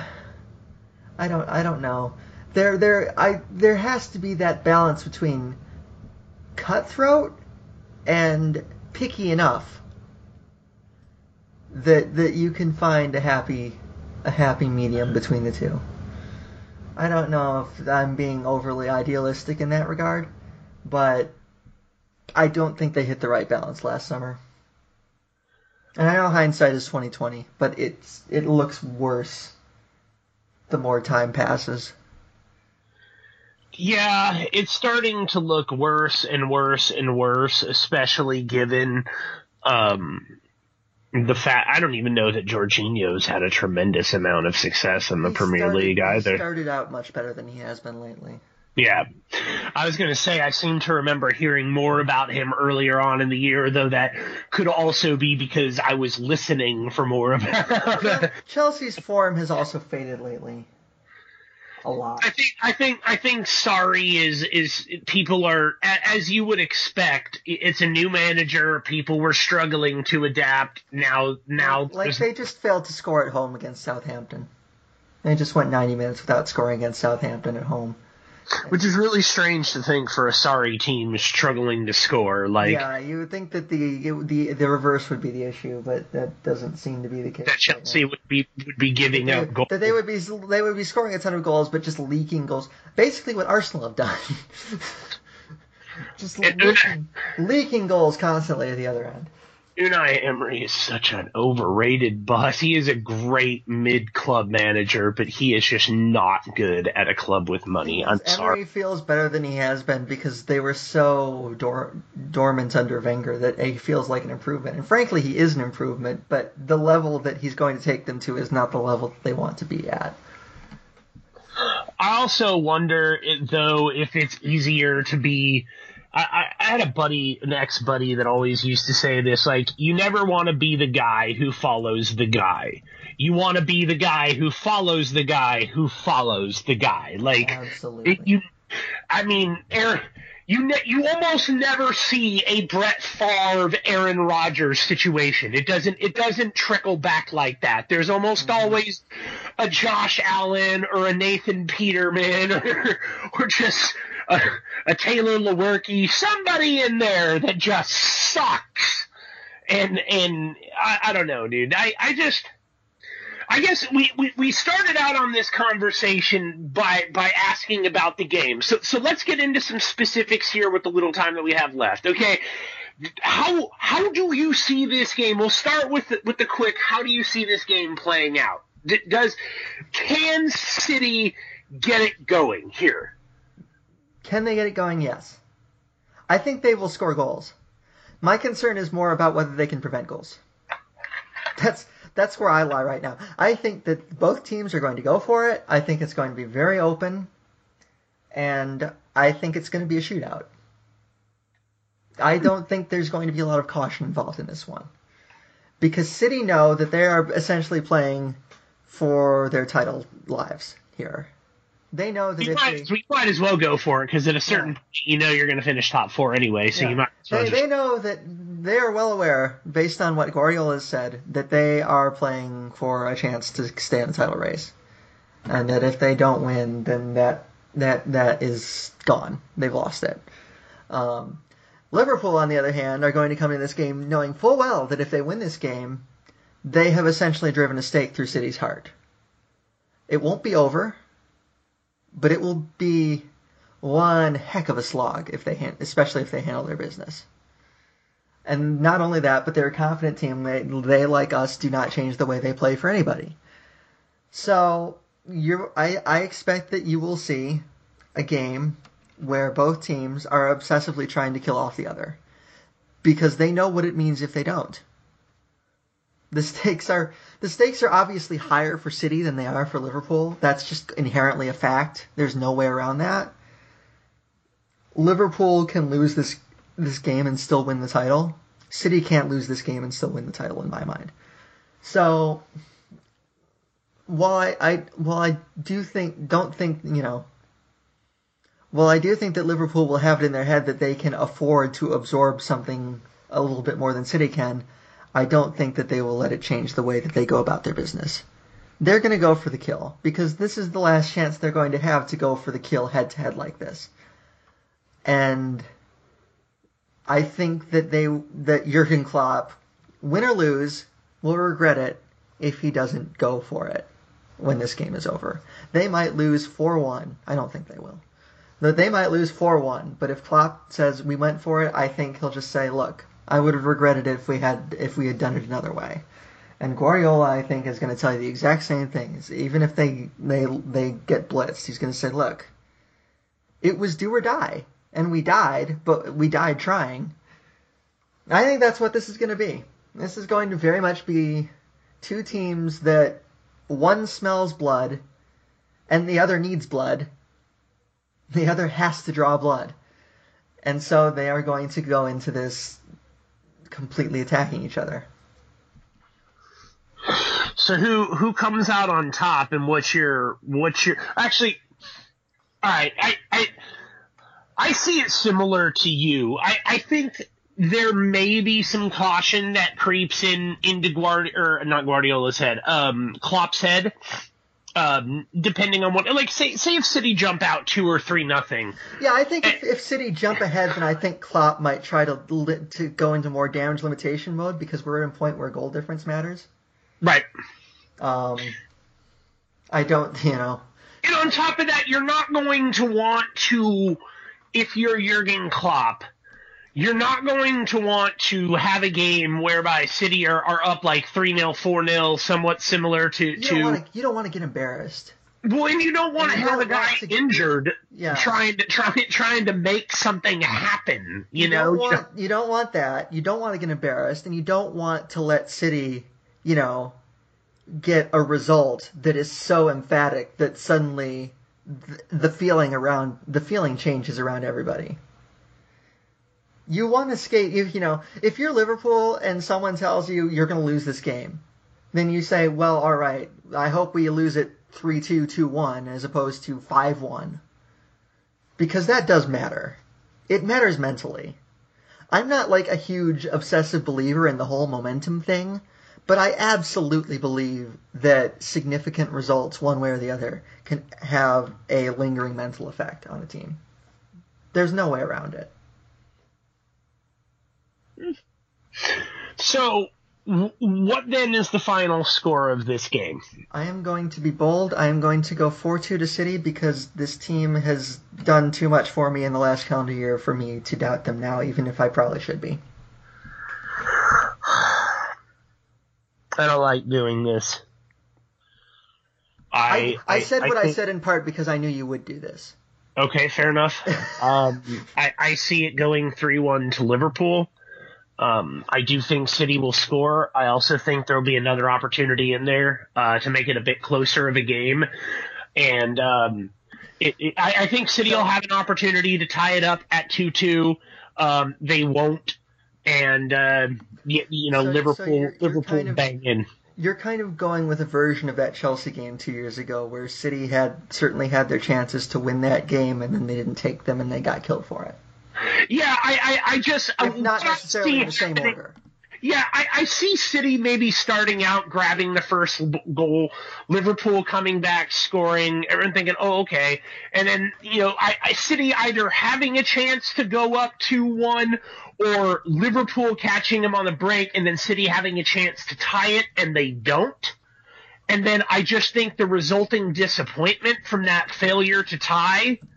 I don't, I don't know. There, there, I, there has to be that balance between cutthroat and picky enough that that you can find a happy a happy medium between the two. I don't know if I'm being overly idealistic in that regard, but I don't think they hit the right balance last summer. And I know hindsight is 2020, but it's it looks worse the more time passes. Yeah, it's starting to look worse and worse and worse, especially given um, the fact I don't even know that Jorginho's had a tremendous amount of success in the he Premier started, League either. He started out much better than he has been lately. Yeah. I was going to say, I seem to remember hearing more about him earlier on in the year, though that could also be because I was listening for more about Chelsea's form has also faded lately a lot. I think I think I think Sarri is is people are as you would expect. It's a new manager. People were struggling to adapt. Now now like they just failed to score at home against Southampton. They just went 90 minutes without scoring against Southampton at home. Which is really strange to think for a Sarri team struggling to score. Like, yeah, you would think that the the the reverse would be the issue, but that doesn't seem to be the case. That Chelsea right would be would be giving out goals. That they would be they would be scoring a ton of goals, but just leaking goals. Basically, what Arsenal have done. just uh, leaking, leaking goals constantly at the other end. Unai Emery is such an overrated boss. He is a great mid club manager, but he is just not good at a club with money. I'm Emery sorry. feels better than he has been because they were so dor- dormant under Wenger that he feels like an improvement. And frankly, he is an improvement, but the level that he's going to take them to is not the level that they want to be at. I also wonder, though, if it's easier to be I, I had a buddy, an ex buddy, that always used to say this: like, you never want to be the guy who follows the guy. You want to be the guy who follows the guy who follows the guy. Like, Absolutely. you, I mean, Aaron, you ne- you almost never see a Brett Favre, Aaron Rodgers situation. It doesn't it doesn't trickle back like that. There's almost mm-hmm. always a Josh Allen or a Nathan Peterman or, or just a, a Taylor Lewerke, somebody in there that just sucks. And and I, I don't know, dude. I, I just I guess we, we, we started out on this conversation by by asking about the game. So so let's get into some specifics here with the little time that we have left. Okay. How how do you see this game? We'll start with the, with the quick. How do you see this game playing out? Does can City get it going here? Can they get it going? Yes. I think they will score goals. My concern is more about whether they can prevent goals. That's that's where I lie right now. I think that both teams are going to go for it. I think it's going to be very open, and I think it's going to be a shootout. I don't think there's going to be a lot of caution involved in this one. Because City know that they are essentially playing for their title lives here. They know that We if might, they, we might as well go for it because at a certain Yeah. point, you know you're going to finish top four anyway, so Yeah. you might as well they, just they know that they are well aware, based on what Guardiola has said, that they are playing for a chance to stay in the title race, and that if they don't win, then that that that is gone. They've lost it. Um, Liverpool, on the other hand, are going to come into this game knowing full well that if they win this game, they have essentially driven a stake through City's heart. It won't be over, but it will be one heck of a slog if they han- especially if they handle their business. And not only that, but they're a confident team. They, they like us do not change the way they play for anybody. So you I, I expect that you will see a game where both teams are obsessively trying to kill off the other because they know what it means if they don't. The stakes are the stakes are obviously higher for City than they are for Liverpool. That's just inherently a fact. There's no way around that. Liverpool can lose this this game and still win the title. City can't lose this game and still win the title in my mind. So while I, I while I do think don't think you know well I do think that Liverpool will have it in their head that they can afford to absorb something a little bit more than City can. I don't think that they will let it change the way that they go about their business. They're going to go for the kill because this is the last chance they're going to have to go for the kill head to head like this. And I think that they that Jurgen Klopp, win or lose, will regret it if he doesn't go for it when this game is over. They might lose 4-1. I don't think they will. They might lose 4-1, but if Klopp says we went for it, I think he'll just say, "Look, I would have regretted it if we had if we had done it another way." And Guardiola, I think, is going to tell you the exact same things. Even if they they they get blitzed, he's going to say, "Look, it was do or die, and we died, but we died trying." I think that's what this is going to be. This is going to very much be two teams that one smells blood, and the other needs blood. The other has to draw blood, and so they are going to go into this completely attacking each other. So who who comes out on top and what's your what's your actually all right, I I I see it similar to you. I, I think there may be some caution that creeps in into Guard or not Guardiola's head, um Klopp's head. Um, depending on what, like, say, say if City jump out two or three nothing, Yeah, I think if, if City jump ahead, then I think Klopp might try to li- to go into more damage limitation mode because we're at a point where goal difference matters. right? Um, I don't, you know, And on top of that, you're not going to want to, if you're Jurgen Klopp, you're not going to want to have a game whereby City are, are up like 3 0, 4 0, somewhat similar to. you don't want to you don't want to get embarrassed. well, and you don't want to and you have a guy to injured Yeah. trying to try, trying to make something happen. You, know, don't You want you don't want that. You don't want to get embarrassed, and you don't want to let City, you know, get a result that is so emphatic that suddenly th- the feeling around the feeling changes around everybody. You want to skate, you, you know, if you're Liverpool and someone tells you you're going to lose this game, then you say, well, all right, I hope we lose it 3-2, 2-1 as opposed to 5-1. Because that does matter. It matters mentally. I'm not like a huge obsessive believer in the whole momentum thing, but I absolutely believe that significant results, one way or the other, can have a lingering mental effect on a team. There's no way around it. So, w- what then is the final score of this game? I am going to be bold. I am going to go 4 2 to City because this team has done too much for me in the last calendar year for me to doubt them now, even if I probably should be. I don't like doing this. I, I, I said what I, think- said in part because I knew you would do this. Okay, fair enough. um, I, I see it going 3 1 to Liverpool. Um, I do think City will score. I also think there'll be another opportunity in there uh, to make it a bit closer of a game. And um, it, it, I, I, think City will have an opportunity to tie it up at 2 2. Um, they won't. And, uh, you, you know, so, Liverpool, so you're, you're Liverpool kind of, bang in you're kind of going with a version of that Chelsea game two years ago, where City had certainly had their chances to win that game, and then they didn't take them, and they got killed for it. Yeah, I, I, I just if um, not necessarily in the same order. Yeah, I, I see City maybe starting out grabbing the first goal, Liverpool coming back, scoring, everyone thinking, oh, okay. And then, you know, I, I City either having a chance to go up 2-1 or Liverpool catching them on the break and then City having a chance to tie it and they don't. And then I just think the resulting disappointment from that failure to tie –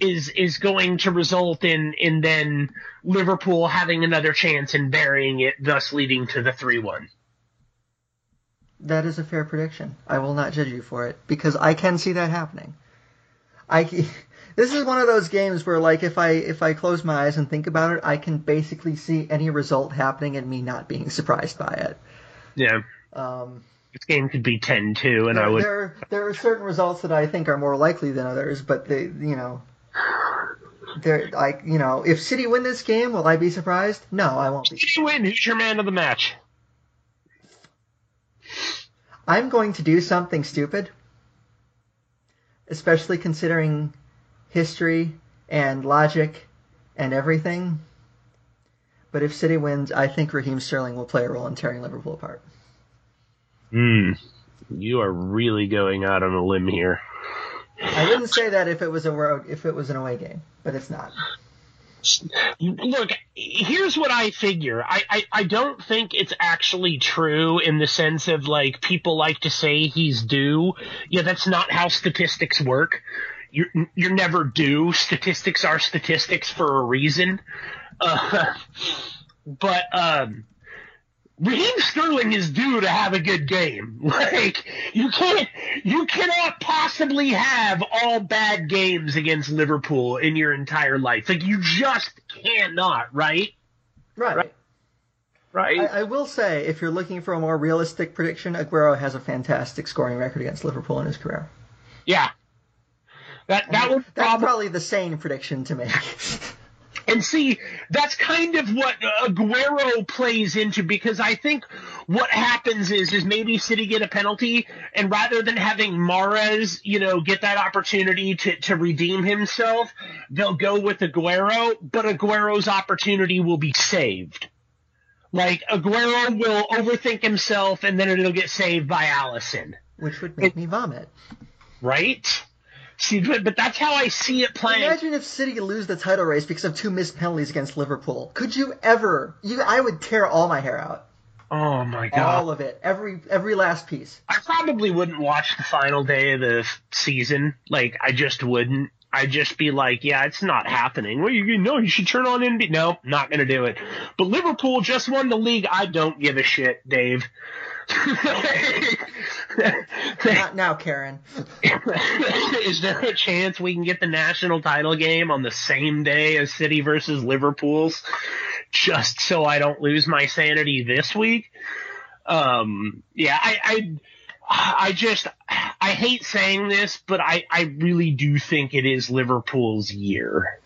is is going to result in in then Liverpool having another chance and burying it, thus leading to the three one. That is a fair prediction. I will not judge you for it because I can see that happening. I this is one of those games where like if I if I close my eyes and think about it, I can basically see any result happening and me not being surprised by it. Yeah. Um, this game could be 10-2 and there, I would there there are certain results that I think are more likely than others, but they you know there, like you know, if City win this game, will I be surprised? No, I won't be. City win. Who's your man of the match? I'm going to do something stupid, especially considering history and logic and everything. But if City wins, I think Raheem Sterling will play a role in tearing Liverpool apart. Hmm. You are really going out on a limb here. I wouldn't say that if it was a road, if it was an away game, but it's not. Look, here's what I figure. I, I, I don't think it's actually true in the sense of like people like to say he's due. Yeah, that's not how statistics work. You're you're never due. Statistics are statistics for a reason. Uh, but um, Raheem Sterling is due to have a good game. Like you can't, you cannot possibly have all bad games against Liverpool in your entire life. Like you just cannot, right? Right. Right. right? I, I, will say, if you're looking for a more realistic prediction, Aguero has a fantastic scoring record against Liverpool in his career. Yeah. That that would that's prob- probably the sane prediction to make. And see, that's kind of what Aguero plays into because I think what happens is is maybe City get a penalty, and rather than having Mahrez, you know, get that opportunity to, to redeem himself, they'll go with Aguero, but Aguero's opportunity will be saved. Like Aguero will overthink himself, and then it'll get saved by Alisson. which would make it, me vomit. Right? See, but, that's how I see it playing. Imagine if City lose the title race because of two missed penalties against Liverpool. Could you ever? You, I would tear all my hair out. Oh my god! All of it, every every last piece. I probably wouldn't watch the final day of the season. Like I just wouldn't. I'd just be like, yeah, it's not happening. Well, you know, you should turn on NBA. No, not gonna do it. But Liverpool just won the league. I don't give a shit, Dave. Not now, Karen. Is there a chance we can get the national title game on the same day as City versus Liverpool's, just so I don't lose my sanity this week? Um, yeah, I, I, I just, I hate saying this, but I, I really do think it is Liverpool's year.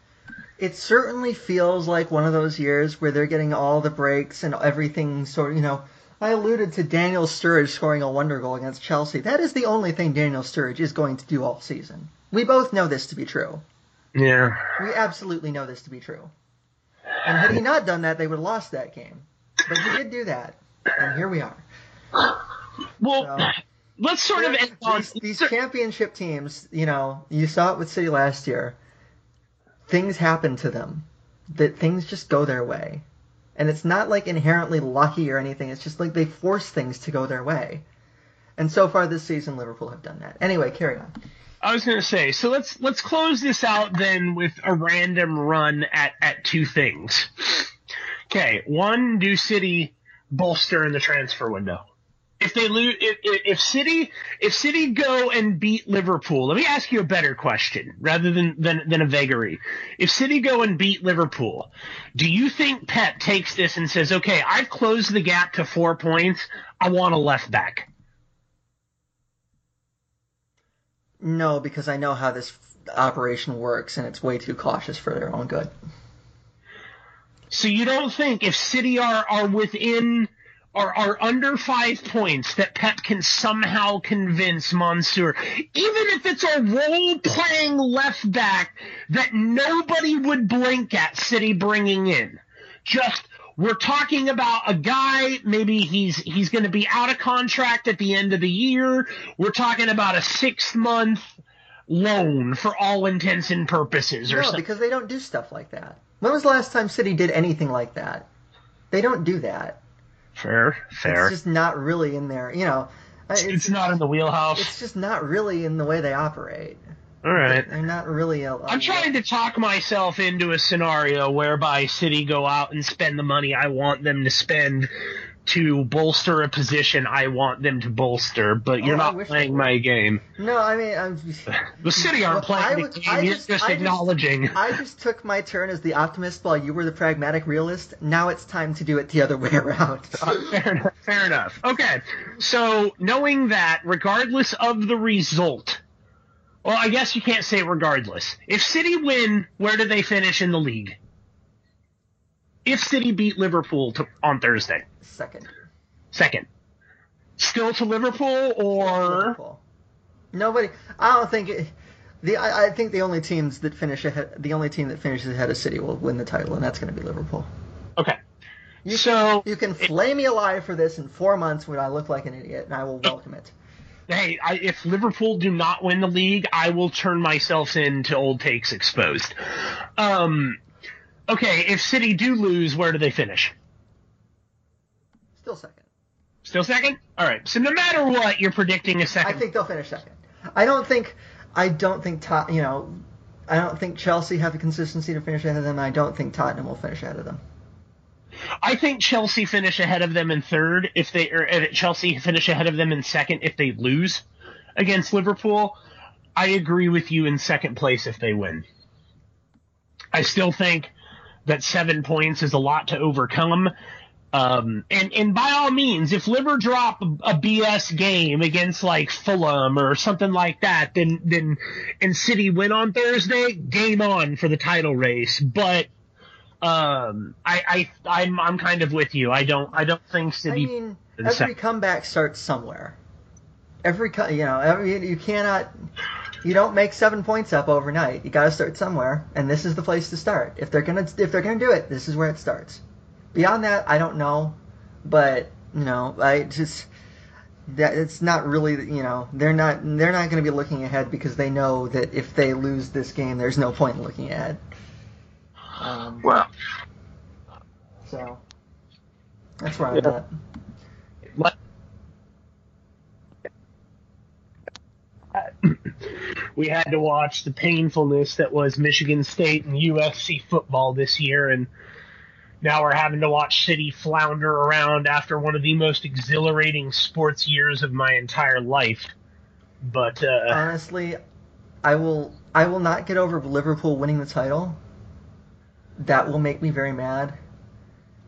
It certainly feels like one of those years where they're getting all the breaks and everything sort of, you know, I alluded to Daniel Sturridge scoring a wonder goal against Chelsea. That is the only thing Daniel Sturridge is going to do all season. We both know this to be true. Yeah. We absolutely know this to be true. And had he not done that, they would have lost that game. But he did do that, and here we are. Well, so, let's sort of end on these, these championship teams. You know, you saw it with City last year. Things happen to them. That things just go their way and it's not like inherently lucky or anything. It's just like they force things to go their way. And so far this season, Liverpool have done that. Anyway, carry on. I was going to say, so let's let's close this out then with a random run at at two things. Okay, one, do City bolster in the transfer window? If they lose, if, if City, if City go and beat Liverpool, let me ask you a better question rather than, than, than a vagary. If City go and beat Liverpool, do you think Pep takes this and says, okay, I've closed the gap to four points. I want a left back? No, because I know how this operation works and it's way too cautious for their own good. So you don't think if City are, are within are, are under five points that Pep can somehow convince Mansour, even if it's a role playing left back that nobody would blink at City bringing in. Just we're talking about a guy, maybe he's he's going to be out of contract at the end of the year. We're talking about a six month loan for all intents and purposes, or no, something. because they don't do stuff like that. When was the last time City did anything like that? They don't do that. Fair, fair. It's just not really in there. You know, it's, it's not in the wheelhouse. It's just not really in the way they operate. All right. They're not really. A, I'm trying to talk myself into a scenario whereby City go out and spend the money I want them to spend to bolster a position I want them to bolster, but you're Oh, not playing my game. No, I mean, I'm just, The City aren't Well, playing was- the I game. You're just- just, I just- acknowledging. I just took my turn as the optimist while you were the pragmatic realist. Now it's time to do it the other way around. Uh, fair, enough, fair enough. Okay, so knowing that, regardless of the result, well, I guess you can't say regardless. If City win, where do they finish in the league? If City beat Liverpool to, on Thursday, Second. second, still to Liverpool or Liverpool. Nobody. I don't think. It, the I, I think the only teams that finish ahead, the only team that finishes ahead of City will win the title, and that's going to be Liverpool. okay. You So You can flay me alive for this in four months when I look like an idiot, and I will welcome it. hey, I, if Liverpool do not win the league, I will turn myself in to old takes exposed. Um, okay, if City do lose, where do they finish? Still second. Still second? All right. So no matter what, you're predicting a second. I think they'll finish second. I don't think. I don't think Tot. You know. I don't think Chelsea have the consistency to finish ahead of them. and I don't think Tottenham will finish ahead of them. I think Chelsea finish ahead of them in third if they or uh, Chelsea finish ahead of them in second if they lose against Liverpool. I agree with you in second place if they win. I still think that seven points is a lot to overcome. Um, and, and by all means, if Liver drop a BS game against like Fulham or something like that, then, then, and City win on Thursday, game on for the title race. But, um, I, I, I'm, I'm kind of with you. I don't, I don't think City. I mean, every comeback starts somewhere. Every you know, every you cannot. You don't make seven points up overnight. You got to start somewhere, and this is the place to start. If they're gonna if they're gonna do it, this is where it starts. Beyond that, I don't know, but you know, I just that it's not really you know they're not they're not going to be looking ahead because they know that if they lose this game, there's no point in looking ahead. Um, well, so that's where I'm Yeah. at. We had to watch the painfulness that was Michigan State and USC football this year, and now we're having to watch City flounder around after one of the most exhilarating sports years of my entire life. But uh, honestly, I will I will not get over Liverpool winning the title. That will make me very mad.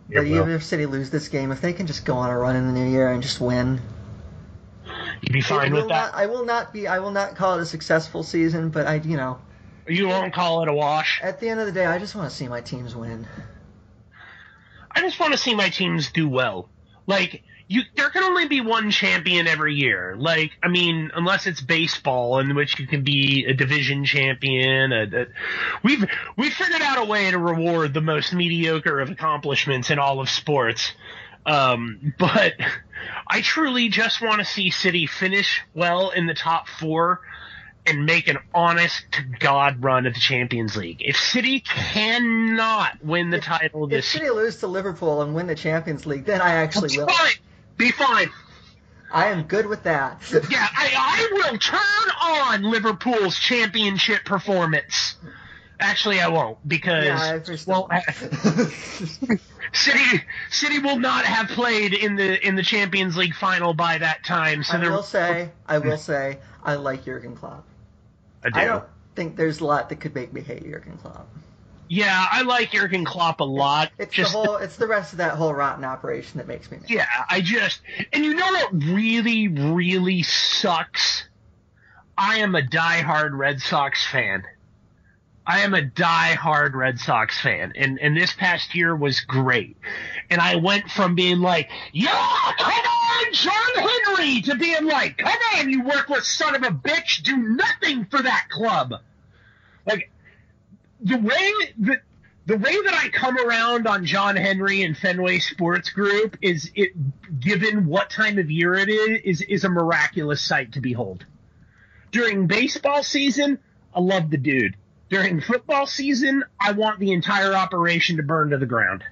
But even if City lose this game, if they can just go on a run in the new year and just win, you'd be fine with that. Not, I will not be. I will not call it a successful season, but I, you know, You won't call it a wash. at the end of the day, I just want to see my teams win. I just want to see my teams do well. Like you, there can only be one champion every year. Like I mean, unless it's baseball, in which you can be a division champion. A, a, we've we've figured out a way to reward the most mediocre of accomplishments in all of sports. Um, but I truly just want to see City finish well in the top four and make an honest to God run at the Champions League. If City cannot win the title this If City lose to Liverpool and win the Champions League, then I actually Be will. fine. Be fine. I am good with that. Yeah, I, I will turn on Liverpool's championship performance. Actually, I won't because I well, City City will not have played in the in the Champions League final by that time. So I there, will say, I will say, I like Jurgen Klopp. I do. I don't think there's a lot that could make me hate Jurgen Klopp. Yeah, I like Jurgen Klopp a lot. It's just the whole, it's the rest of that whole rotten operation that makes me mad. Yeah, I just and you know what really, really sucks? I am a diehard Red Sox fan. I am a diehard Red Sox fan, and and this past year was great. And I went from being like, "Yeah, come on, John Henry," to being like, "Come on, you worthless son of a bitch, do nothing for that club." Like the way that the way that I come around on John Henry and Fenway Sports Group is it given what time of year it is is is a miraculous sight to behold. During baseball season, I love the dude. During football season, I want the entire operation to burn to the ground.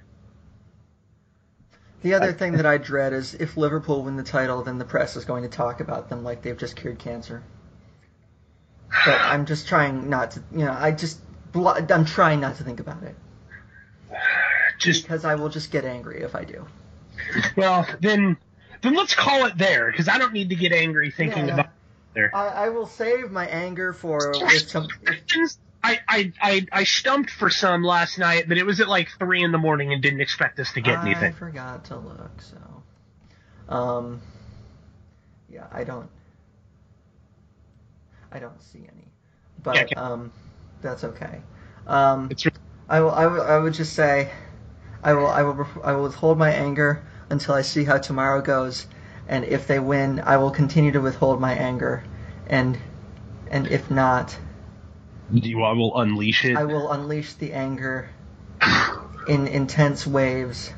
The other thing that I dread is if Liverpool win the title, then the press is going to talk about them like they've just cured cancer. But I'm just trying not to, you know, I just, I'm trying not to think about it Just because I will just get angry if I do. well, then then let's call it there because I don't need to get angry thinking Yeah. about it there. I, I will save my anger for if some. If, I, I, I, I stumped for some last night, but it was at like three in the morning and didn't expect us to get I anything. I forgot to look, so. Um. Yeah, I don't. I don't see any, but Yeah, okay. um, that's okay. Um, It's I will, I will, I would just say, I will, I will, I will withhold my anger until I see how tomorrow goes, and if they win, I will continue to withhold my anger, and, and if not, you I will unleash it. I will unleash the anger in intense waves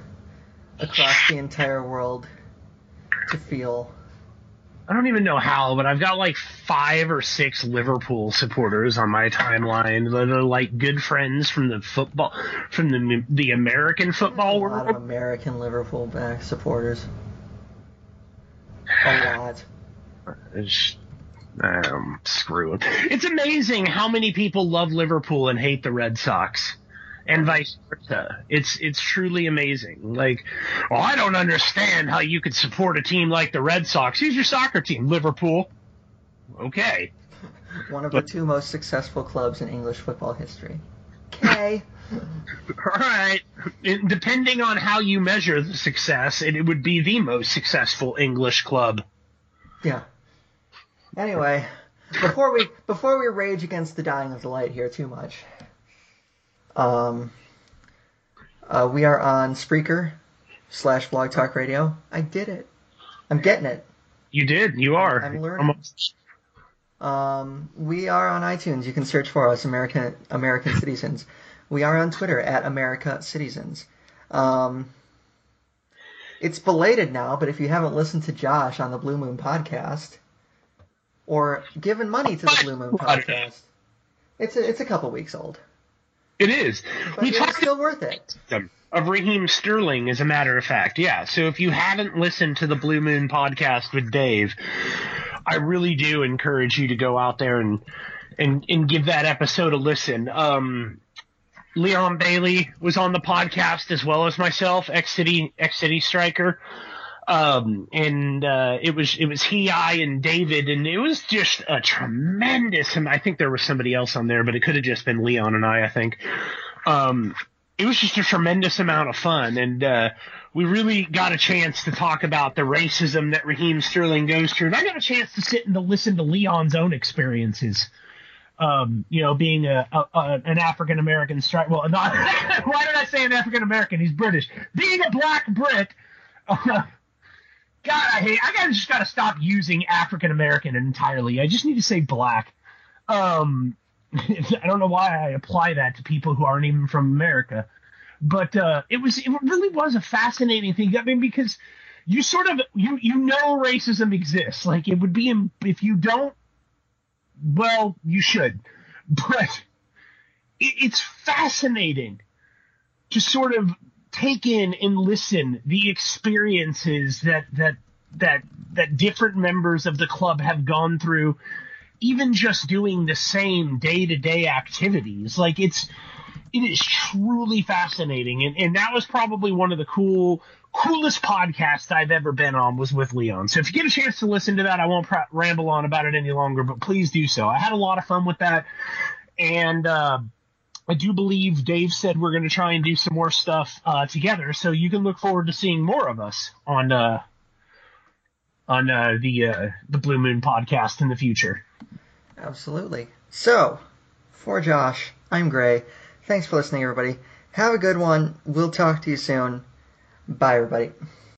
across the entire world to feel. I don't even know how, but I've got like five or six Liverpool supporters on my timeline that are like good friends from the football, from the the American football A lot of. American Liverpool back supporters. A lot. It's- Um, screw it. It's amazing how many people love Liverpool and hate the Red Sox. And vice versa. It's it's truly amazing. Like, well, I don't understand how you could support a team like the Red Sox. Who's your soccer team? Liverpool. Okay. One of the two most successful clubs in English football history. Okay. All right. It- depending on how you measure the success, it, it would be the most successful English club. Yeah. Anyway, before we before we rage against the dying of the light here too much, um, uh, we are on Spreaker slash Blog Talk Radio. I did it. I'm getting it. You did. You are. I'm learning. Almost- Um, we are on iTunes. You can search for us, American American Cityzens. We are on Twitter at America Cityzens. Um, it's belated now, but if you haven't listened to Josh on the Blue Moon podcast or given money to the Blue Moon podcast, it's a, it's a couple weeks old, It is. but we it's talked still worth it. of Raheem Sterling, as a matter of fact. Yeah. So if you haven't listened to the Blue Moon podcast with Dave, I really do encourage you to go out there and and and give that episode a listen. Um, Leon Bailey was on the podcast as well as myself, ex City ex City striker. Um, and uh, it was it was he, I, and David, and it was just a tremendous. And I think there was somebody else on there, but it could have just been Leon and I. I think. Um, it was just a tremendous amount of fun, and uh, we really got a chance to talk about the racism that Raheem Sterling goes through. And I got a chance to sit and to listen to Leon's own experiences. Um, you know, being a, a, a an African American strike. Well, not why did I say an African American? He's British. Being a black Brit. God, I hate. I gotta just gotta stop using African American entirely. I just need to say black. Um, I don't know why I apply that to people who aren't even from America, but uh, it was it really was a fascinating thing. I mean, because you sort of you you know racism exists. Like it would be if you don't, well, you should, but it, it's fascinating to sort of take in and listen the experiences that that that that different members of the club have gone through even just doing the same day to day activities. Like it's it is truly fascinating, and and that was probably one of the cool coolest podcasts I've ever been on was with Leon. So if you get a chance to listen to that, I won't pr- ramble on about it any longer, but please do so. I had a lot of fun with that, and. Uh, I do believe Dave said we're going to try and do some more stuff uh, together, so you can look forward to seeing more of us on uh, on uh, the uh, the Blue Moon podcast in the future. Absolutely. So, for Josh, I'm Grey. Thanks for listening, everybody. Have a good one. We'll talk to you soon. Bye, everybody.